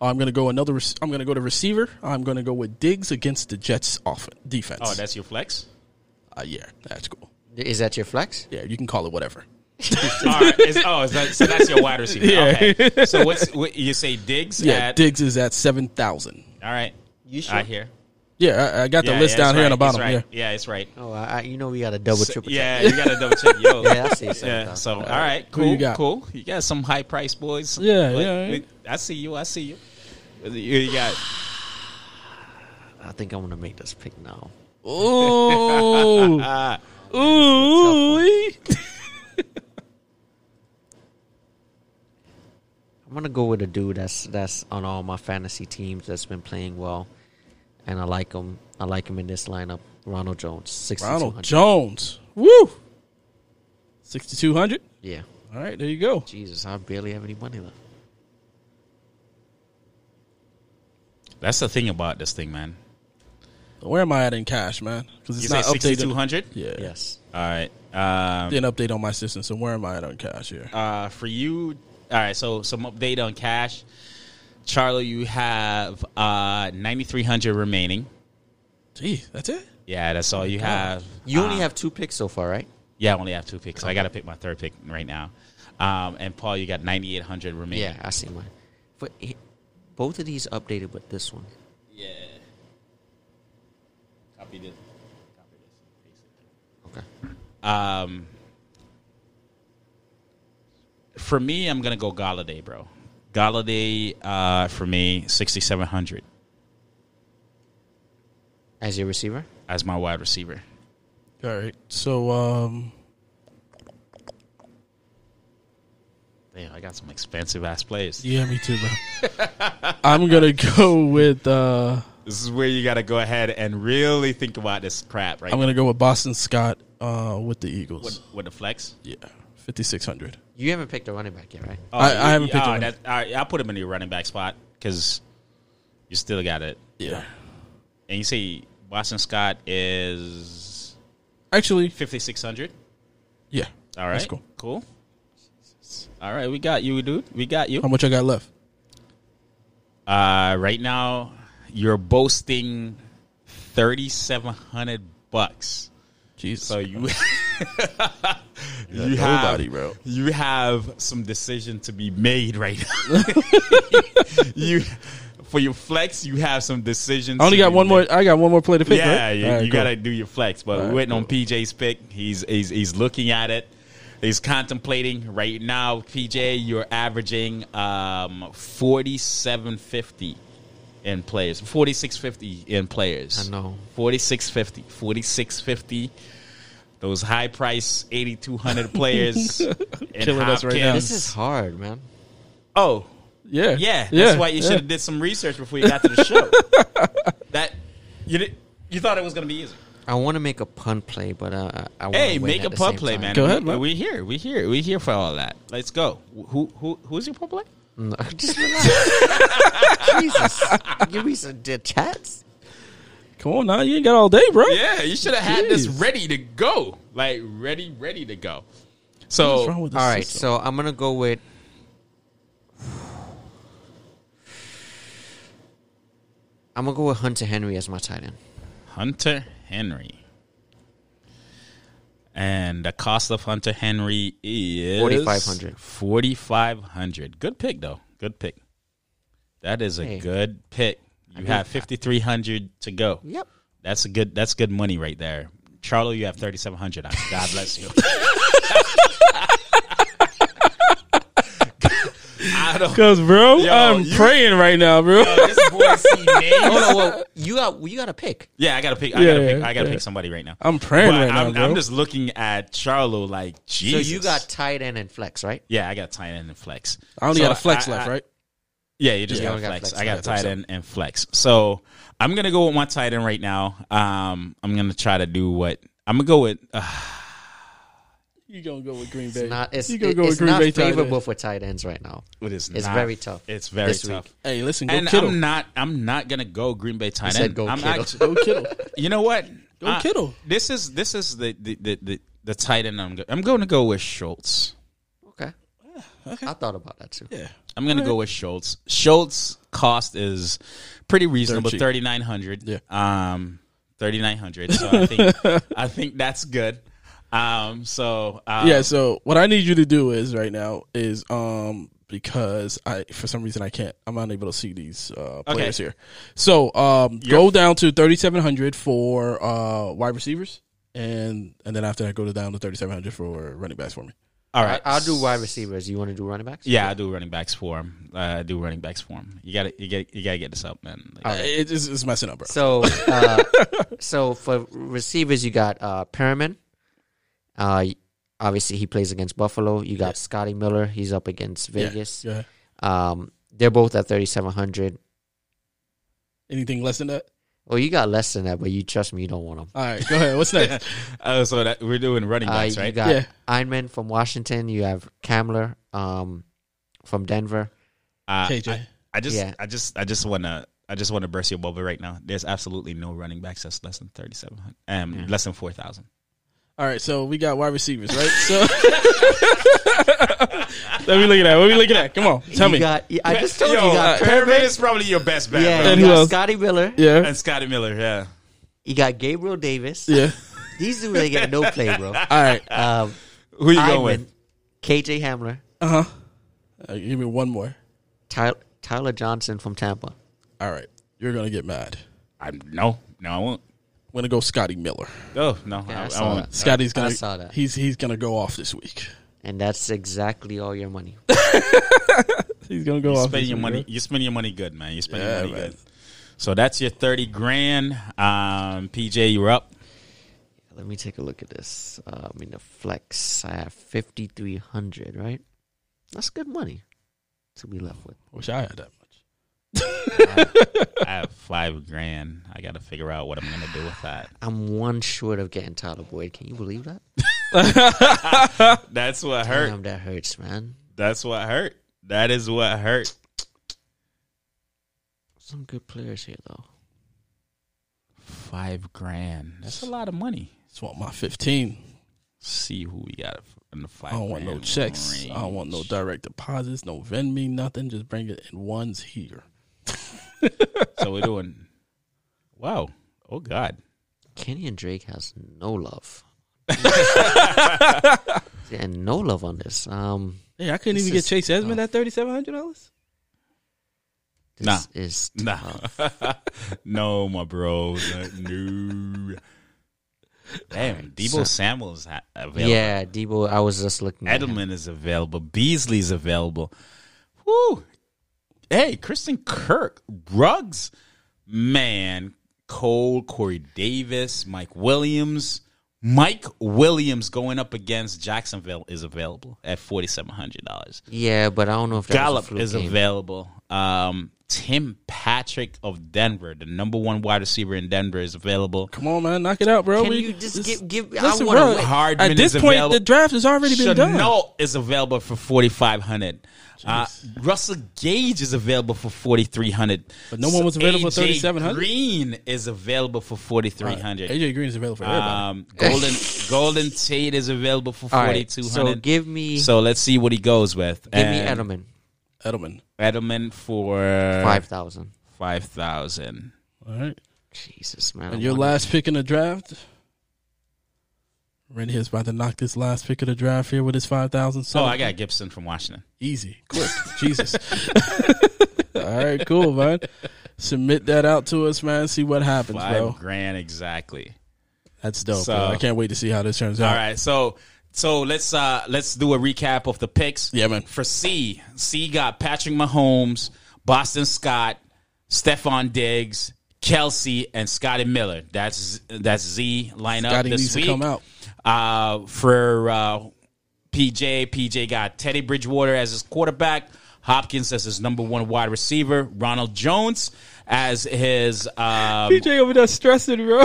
I'm going to go another. rec- I'm going to go to receiver. I'm going to go with Diggs against the Jets' off defense. Oh, that's your flex. uh, yeah, that's cool. Is that your flex? Yeah, you can call it whatever. All right. Is- oh, is that, so that's your wide receiver. Yeah. Okay. So what's what, you say? Diggs. Yeah, At, Diggs is at seven thousand. all right. You I hear. Yeah, I, I got the Yeah, list yeah, down it's here on the bottom. right. Yeah. yeah, it's right. Oh, I, I, you know we got a double So- triple. yeah, check. you got a double check. Yo, yeah, I see. it, Yeah. so, So all right, Who cool, you got? cool. You got some high price boys. Yeah, But- yeah, yeah. I see you. I see you. You you got I think I'm gonna make this pick now. Ooh. uh, Ooh. I'm gonna go with a dude that's that's on all my fantasy teams that's been playing well, and I like him. I like him in this lineup. Ronald Jones, sixty two Ronald. Jones. Woo. 6,200. Yeah, All right, there you go. Jesus, I barely have any money left. that's the thing about this thing, man. Where am I at in cash, man? Because it's say not sixty two updated. hundred. Yeah. Yes, All right. Um, Didn't update on my system, so where am I at on cash here? uh, for you, all right. So some update on cash. Charlie, you have uh, ninety three hundred remaining. Gee, that's it? Yeah, that's all you have. you only Um, have two picks so far, right? Yeah, I only have two picks. So I got to pick my third pick right now. Um, and Paul, you got 9,800 remaining. Yeah, I see mine. But he, both of these updated, but this one. Yeah. Copy this. Copy. this. Okay. Um, for me, I'm gonna go Golladay, bro. Golladay, uh, for me, 6,700 As your receiver, as my wide receiver. All right. So, um, Damn, I got some expensive ass plays. yeah, me too, bro. I'm going to go with, uh, This is where you got to go ahead and really think about this crap, right? I'm going to go with Boston Scott uh, with the Eagles. with, with the flex. Yeah, 5,600. You haven't picked a running back yet, right? Oh, I- I haven't picked oh, one. that, all right, I'll put him in your running back spot because you still got it. Yeah. And you see, Boston Scott is Actually, 5,600. yeah. All right. That's cool. Cool. All right. We got you, dude. We got you. How much I got left? Uh, right now, you're boasting 3,700 bucks. Jesus. So you, you nobody, have, bro. You have some decision to be made right now. you, for your flex, you have some decisions. I only to got be one made. more. I got one more play to pick. Yeah, right? you, All right, you cool. gotta do your flex. But All we're right, waiting on. PJ's pick. He's he's he's looking at it. He's contemplating right now. PJ, you're averaging um forty seven fifty in players, forty six fifty in players. I know. 4650, 4650. Those high price 8200 players in Killing us right now. This is hard, man. Oh, Yeah. yeah, that's yeah, why you yeah. should have did some research before you got to the show. that you did, you thought it was going to be easy. I want to make a pun play, but uh, I want Hey, make a pun play, man. Go ahead, we, man. We here. We here. We here for all that. Let's go. Who who who's your pun play? No, just relax. Jesus, give me some chats. Come on now, you ain't got all day, bro. Yeah, you should have had this ready to go. Like ready, ready to go. So wrong with All right, system? so I'm gonna go with. I'm gonna go with Hunter Henry as my tight end. Hunter Henry. And the cost of Hunter Henry is 4,500. 4500 Good pick, though. Good pick. That is a Hey. good pick. You I have 5300 to go. Yep. That's a good that's good money right there. Charlo, you have 3700 ah, God bless you. Because bro, Yo, I'm you- praying right now, bro. this boy see names. Oh no, well, you got you got to pick. Yeah, I gotta pick. I Yeah, gotta pick. I gotta yeah. pick somebody right now. I'm praying But right I'm, bro. I'm just looking at Charlo like Jesus. So you got tight end and flex, right? yeah, I got tight end and flex. I only So got a flex I- left, I- right? Yeah, you just Yeah, got, you only got flex. flex. I got I thought tight end and flex. So I'm gonna go with my tight end right now. Um, I'm gonna try to do what I'm gonna go with. Uh, You gonna go with Green Bay? It's not. It's, you gonna it- go it's with Green not Bay tight end. favorable for tight ends right now. it is. It's not- very tough It's very tough. week. Hey, listen, go And Kittle. I'm not. I'm not gonna go Green Bay tight said end. go I'm Kittle. actually- go Kittle. You know what? Go Uh, Kittle. This is this is the the the, the, the tight end. I'm go- I'm going to go with Schultz. Okay. I thought about that too. Yeah. I'm gonna go with Schultz. Schultz cost is pretty reasonable, cheap. thirty nine hundred. Yeah. Um, thirty nine hundred. So I think I think that's good. Um, so um, Yeah, so what I need you to do is right now is um because I for some reason I can't. I'm unable to see these uh, players here. So um, go down to 3700 for uh, wide receivers, and and then after that go to down to 3700 for running backs for me. All right, I, will do wide receivers. You want to do running backs? Yeah, I do running backs for him. Uh, I do running backs for him. You got to you get you got to get this up, man. Like, All right. It- it's, it's messing up, bro. So, uh, so for receivers, you got uh, Perriman. Uh, obviously, he plays against Buffalo. You got Scotty Miller. He's up against Vegas. Yeah. Um, they're both at thirty seven hundred. Anything less than that? Well, you got less than that, but you trust me, you don't want them. All right, go ahead. What's next? oh, so that we're doing running Uh, backs, you right? got Yeah. Einman from Washington. You have Hamler um, from Denver. Uh, KJ. I, I just, Yeah. I just, I just want to, I just want to burst your bubble right now. There's absolutely no running backs that's less than thirty seven hundred, um, less than four thousand. All right, so we got wide receivers, right? So let me look at that. What are we looking at? Come on, tell you me. Got, I just told Yo, you, you got uh, Perriman Perriman. is probably your best bet, Yeah, bro. And you got? Scotty Miller. yeah, and Scotty Miller. Yeah, You got Gabriel Davis. yeah. These dudes they get no play, bro. All right. Um, who you going with? KJ Hamler, Uh huh. Uh, give me one more. Tyler, Tyler Johnson from Tampa. All right, you're gonna get mad. I no, no, I won't. I'm gonna go Scotty Miller. Oh no, Yeah, I I, I won't. that. Scotty's gonna. I saw that. He's he's gonna go off this week. And that's exactly all your money. He's gonna go off. Spend this your money. bro. You spend your money good, man. You spend Yeah, your money man. good. So that's your thirty grand. Um, PJ, you're up. Let me take a look at this. Uh, I mean, the flex, I have 5,300, right? That's good money to be left with. Wish I had that much. I have five grand. I got to figure out what I'm gonna do with that. I'm one short of getting Tyler Boyd. Can you believe that? That's what hurt. Damn, that hurts, man. That's what hurt. That is what hurt. Some good players here, though. Five grand. That's a lot of money. Just want my 15. see who we got in the five. I don't want no grand checks. I don't want no direct deposits. No vend me nothing. Just bring it in ones here. So we're doing. Wow. Oh God. Kenyan Drake has no love. yeah, no love on this. Um, Hey, I couldn't even get Chase Edmond at thirty seven hundred dollars. this Nah. is Nah. no, my bro. No. Damn, Deebo Samuel's ha- available. Yeah, Deebo. I was just looking. at him. Edelman is available. Beasley's available. Woo. Hey, Christian Kirk, Ruggs, man, Cole, Corey Davis, Mike Williams. Mike Williams going up against Jacksonville is available at forty seven hundred dollars. Yeah, but I don't know if that was a Gallup is game. available. Um, Tim Patrick of Denver, the number one wide receiver in Denver, is available. Come on, man, knock it out, bro. Can We- you just this- give give? Listen, I want bro, to. Hardman At this point, available. the draft has already been done. Shenault is available for forty five hundred. Uh, Russell Gage is available for forty three hundred. But no one was available for 3,700? Green is available for forty three hundred. AJ Green is available for everybody. Um, Golden Golden Tate is available for All forty right, so give me So let's see what he goes with. give me Edelman Edelman. Edelman for five thousand. five thousand. All right. Jesus man, And your wonder- last pick in the draft. Randy is about to knock this last pick of the draft here with his five thousand. Oh, I got Gibson from Washington. easy, quick, Jesus. All right, cool, man. Submit that out to us, man. See what happens, Five bro. grand exactly. That's dope. So- bro. I can't wait to see how this turns out. All right, so so let's uh let's do a recap of the picks. Yeah, man. For C, C got Patrick Mahomes, Boston Scott, Stefon Diggs, Kelce, and Scotty Miller. That's that's Z lineup Scotty this needs week. to come out. Uh, for uh, PJ, PJ got Teddy Bridgewater as his quarterback, Hopkins as his number one wide receiver, Ronald Jones as his um, PJ over there stressing, bro.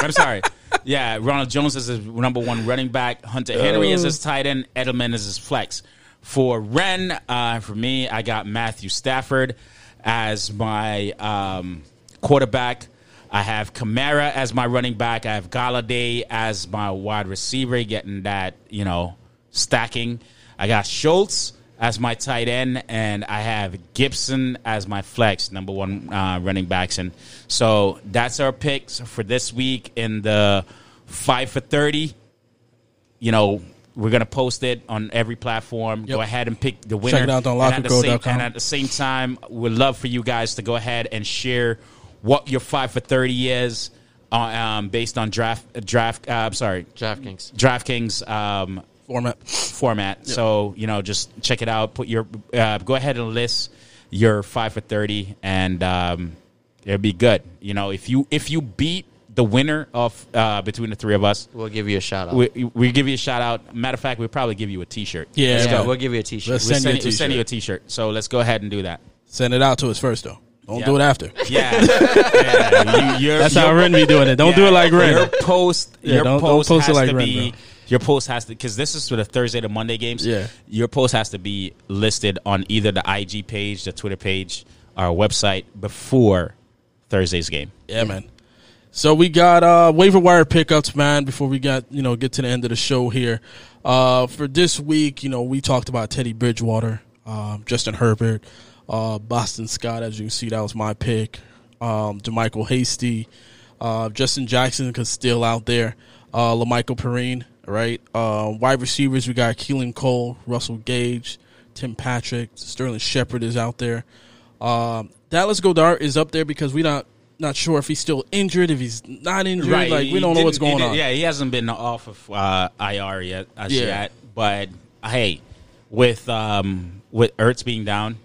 I'm sorry. Yeah, Ronald Jones is his number one running back. Hunter Henry is his tight end. Edelman is his flex. For Ren, uh, for me, I got Matthew Stafford as my um, quarterback. I have Kamara as my running back. I have Golladay as my wide receiver, getting that, you know, stacking. I got Schultz as my tight end, and I have Gibson as my flex, number one uh, running backs. And so that's our picks for this week in the five for 30. You know, we're gonna post it on every platform. Go ahead and pick the winner. it out on and, at the same, and at the same time, we'd love for you guys to go ahead and share what your five for thirty is, uh, um, based on draft draft. Uh, I'm sorry, DraftKings. DraftKings um, Format. format. So you know, just check it out. Put your uh, go ahead and list your five for thirty, and um, it'll be good. You know, if you if you beat the winner of uh, between the three of us, We'll give you a shout out. we we give you a shout out. Matter of fact, we'll probably give you a T-shirt. Yeah, Let's yeah, go. we'll give you a T-shirt. Let's We'll Send you a send, we'll send you a t-shirt. T-shirt. So let's go ahead and do that. Send it out to us first, though. Don't Yeah. do it after. Yeah, yeah. You, you're- That's how you're- Ren be doing it. Don't do it like Ren. Your post, Yeah, your don't- don't post post it like to Ren, be. bro. Your post has to because this is for the Thursday to Monday games. Yeah. your post has to be listed on either the IG page, the Twitter page, our website before Thursday's game. Yeah, man. So we got uh waiver wire pickups, man. Before we got you know get to the end of the show here, uh for this week, you know we talked about Teddy Bridgewater, um, Justin Herbert, uh, Boston Scott. As you can see, that was my pick. Um, Demichael Hasty, uh, Justin Jackson is still out there. Uh, La'Mical Perine, right? Uh, wide receivers, we got Keelan Cole, Russell Gage, Tim Patrick, Sterling Shepard is out there. Um, Dallas Goedert is up there because we not not sure if he's still injured, if he's not injured. Right. Like we don't know what's going on. Yeah, he hasn't been off of uh, IR yet as Yeah. yet. But hey, with um, with Ertz being down,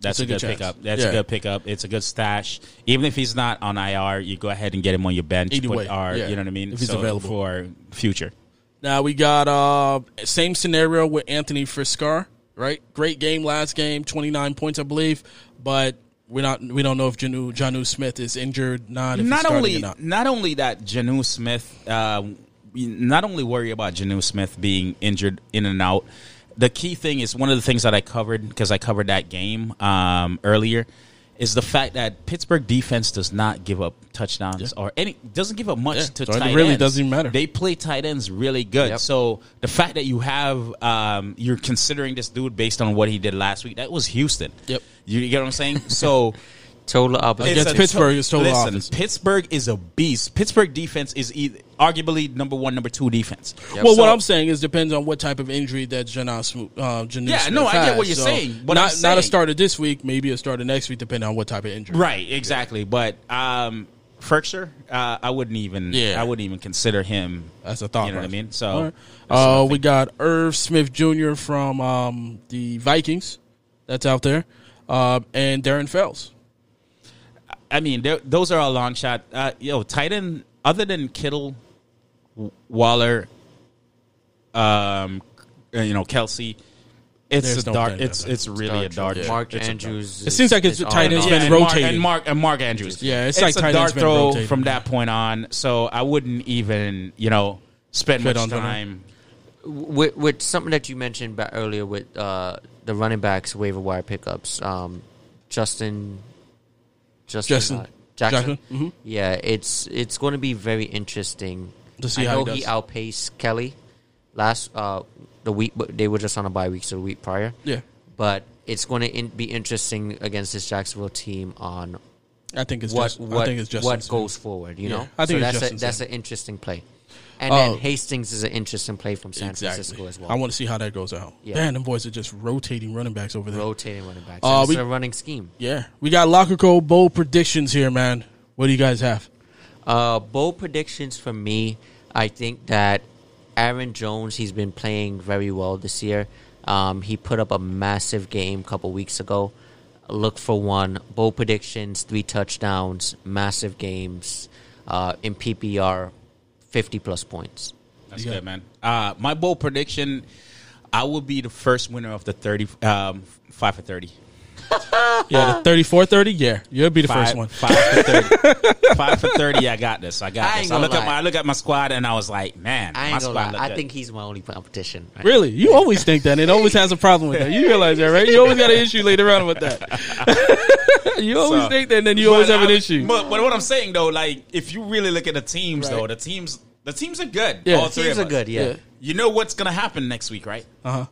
that's a a, good good, pickup. That's Yeah. a good pickup. It's a good stash. Even if he's not on IR, you go ahead and get him on your bench. Either way, yeah, you know what I mean. if he's available. for future. Now we got uh same scenario with Anthony Firkser, right? Great game last game, twenty nine points, I believe, but we're not we don't know if Jonnu Jonnu Smith is injured, not if not only or not. not only that Jonnu Smith, uh, not only worry about Jonnu Smith being injured in and out. The key thing is one of the things that I covered because I covered that game um, earlier is the fact that Pittsburgh defense does not give up touchdowns or any doesn't give up much Yeah, to so it tight really ends. doesn't matter. They play tight ends really good. Yep. So the fact that you have um, you're considering this dude based on what he did last week, that was Houston. Yep. You get what I'm saying? So Total opposite. Against a Pittsburgh, it's total listen, opposite. Pittsburgh is a beast. Pittsburgh defense is either, arguably number one, number two defense. Yep. Well, So- what I'm saying is depends on what type of injury that Jonnu Smith. Uh, Jonnu Yeah, Smith no, I get what you're So, saying. but not I'm not a saying- starter this week, maybe a starter next week, depending on what type of injury. Right, exactly. But um, Firkser, uh, I wouldn't even. Yeah. I wouldn't even consider him. as a thought. You know what I mean? So, All right. that's uh, we got Irv Smith Jr. from um, the Vikings. That's out there, uh, and Darren Fells. I mean, those are a long shot. Uh, yo, tight end other than Kittle, Waller, um, uh, you know Kelce. It's There's a no dark. tight It's end. it's really a dark. yeah. Mark it's a Andrews. It is- seems like it's is tight end's on been and and. Mark, rotating. and Mark and Mark Andrews. Yeah, it's like a tight dart throw rotating. from that point on. So I wouldn't even you know spend Fit much on time. with, with something that you mentioned earlier with uh, the running backs waiver wire pickups, um, Justin, Justin, Justin. uh, Jackson. Jackson, mhm. Yeah, it's it's going to be very interesting To see I how know he he, outpaced Kelley last uh, the week, but they were just on a bye week, so the week prior. Yeah, But it's going to in, be interesting against this Jacksonville team on I think it's what just. what I think it's just what goes forward. You Yeah, know, I think so it's that's a, that's an interesting play. And Oh. then Hastings is an interesting play from San Exactly. Francisco as well. I want to see how that goes out. Yeah. Man, them boys are just rotating running backs over there. rotating running backs. Uh, it's we- a running scheme. Yeah, we got Locker Code Bowl predictions here, man. What do you guys have? Uh, bold predictions for me. I think that Aaron Jones. He's been playing very well this year. Um, he put up a massive game a couple weeks ago. Look for one. Bold predictions: three touchdowns, massive games. Uh, in PPR, fifty plus points. That's You got- good, man. Uh, my bold prediction: I will be the first winner of the thirty um, five for thirty. Yeah, the 34 30? Yeah, you'll be the Five, first one. Five for thirty. five for thirty. I got this. I got I this. I gonna look at my I look at my squad and I was like, man, I my squad gonna lie. look I think he's my only competition. right? Really? You always think that. and It always has a problem with that. You realize that, right? You always got an issue later on with that. you always So- think that, and then you always But have an I- issue. But, but what I'm saying though, like if you really look at the teams Right. though, the teams the teams are good. Yeah. All three Teams of are us. good. Yeah. Yeah. You know what's gonna happen next week, right? Uh huh.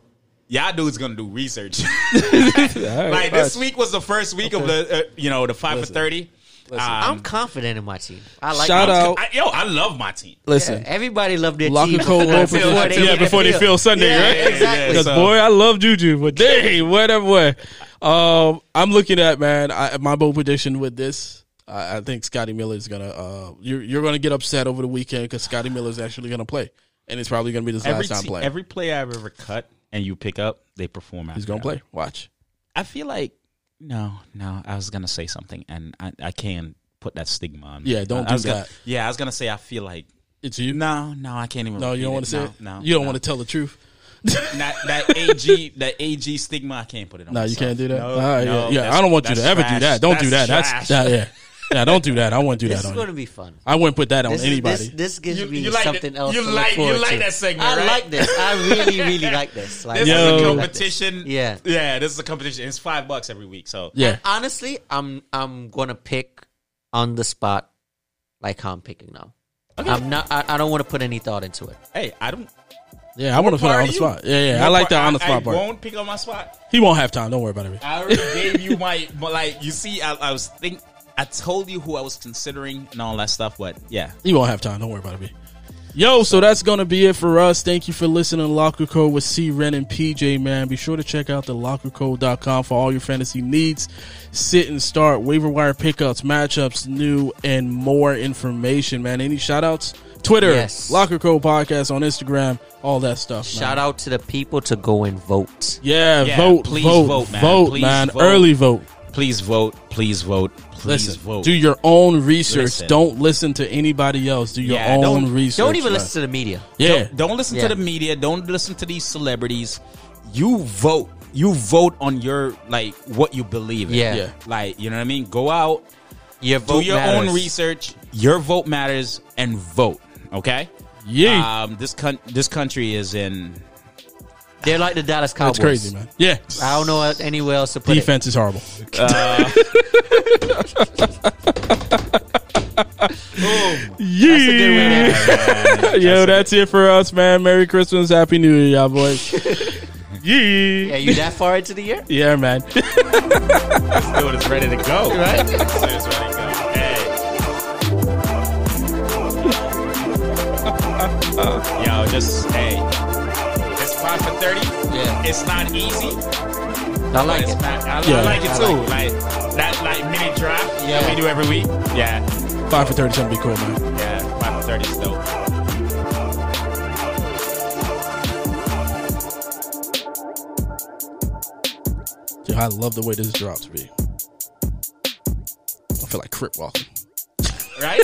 Y'all dudes gonna do research. Like like this week was the first week of the uh, you know the five Listen. for thirty. I'm confident in my team. I like Shout my team. out. I, yo, I love my team. Listen, Yeah, everybody loved their Locker team code before, vote before they yeah, before they feel Sunday, Yeah, right? Exactly. Because So- boy, I love Juju, but dang, whatever way. Um, I'm looking at man. I, my bold prediction with this, I, I think Scotty Miller is gonna. Uh, you're you're gonna get upset over the weekend because Scotty Miller is actually gonna play, and it's probably gonna be his Every last time te- playing. every play I've ever cut and you pick up, they perform. Out. He's gonna that. play. Watch. I feel like no, no. I was gonna say something, and I, I can't put that stigma on. Yeah, don't I do was gonna- that. yeah, I was gonna say I feel like It's you. no, no. I can't even. No, you don't want to say no, it. No, you don't no. want to tell the truth. that that AG that AG stigma. I can't put it on. No, you can't do that. No, All right, no, yeah, yeah. I don't want you to that's ever do that. Don't do that. That's that, yeah, yeah. Don't do that. I won't do that. This that is on going you. to be fun. I wouldn't put that on This, is, anybody. this, this gives You- me you like something the- else you to like- look forward you like to. that segment, I right? like this. I really, really like this. Like, This Yo. is a really like this. competition. Yeah. yeah. This is a competition. It's five bucks every week. So yeah, And honestly, I'm I'm gonna pick on the spot, like how I'm picking now. I'm not. I, I don't want to put any thought into it. hey, I don't. yeah. I want to put it part on are the you? spot. Yeah, yeah. I like part- that on the I- spot I part. won't pick on my spot. He won't have time. Don't worry about it. I already gave you my, but like you see, I, I was think I told you who I was considering and all that stuff, but yeah, You won't have time. Don't worry about it. B. Yo, so that's gonna be it for us. Thank you for listening to Locker Code with C Ren and PJ. Man, be sure to check out the lockercode.com for all your fantasy needs. Sit and start waiver wire pickups, matchups, new and more information. Man, any shout outs? Twitter, Yes. Locker Code Podcast on Instagram, all that stuff. Shout man. out to the people to go and vote. Yeah, Yeah, vote, please vote, vote, vote, man. man. Vote. Early vote. Please vote, please vote, please Listen, vote. do your own research. Listen. Don't listen to anybody else. Do your Yeah, own don't- research. Don't even man. listen to the media. Yeah, Don't, don't listen Yeah. to the media. Don't listen to these celebrities. You vote. You vote on your like what you believe in. Yeah. Yeah. Like you know what I mean. Go out, Your vote do your matters. own research. Your vote matters, and vote. Okay. yeah. Um, this con- this country is in. They're like the Dallas Cowboys. That's crazy, man. Yeah. I don't know anywhere else to put it. Defense is horrible. Uh, oh, yeah. That's a good way. Yo, that's it for us, man. Merry Christmas, Happy New Year, y'all boys. yeah. Yeah, you that far into the year? Yeah, man. Dude, it's ready to go. Right? It's ready to go. Hey. Yo, just hey. It's five for thirty. Yeah. It's not easy. I like it. not- I, Yeah. I like it too. like Like, that like mini drop Yeah. that we do every week. Yeah. Five for thirty, something be cool, man. Yeah. Five for thirty is dope. Yo, I love the way this drops, B. I feel like crip walking. Right?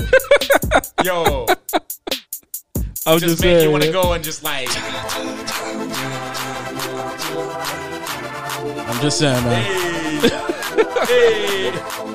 Yo. I was Just just, make saying, you want to go and just like I'm just saying, man. hey. hey.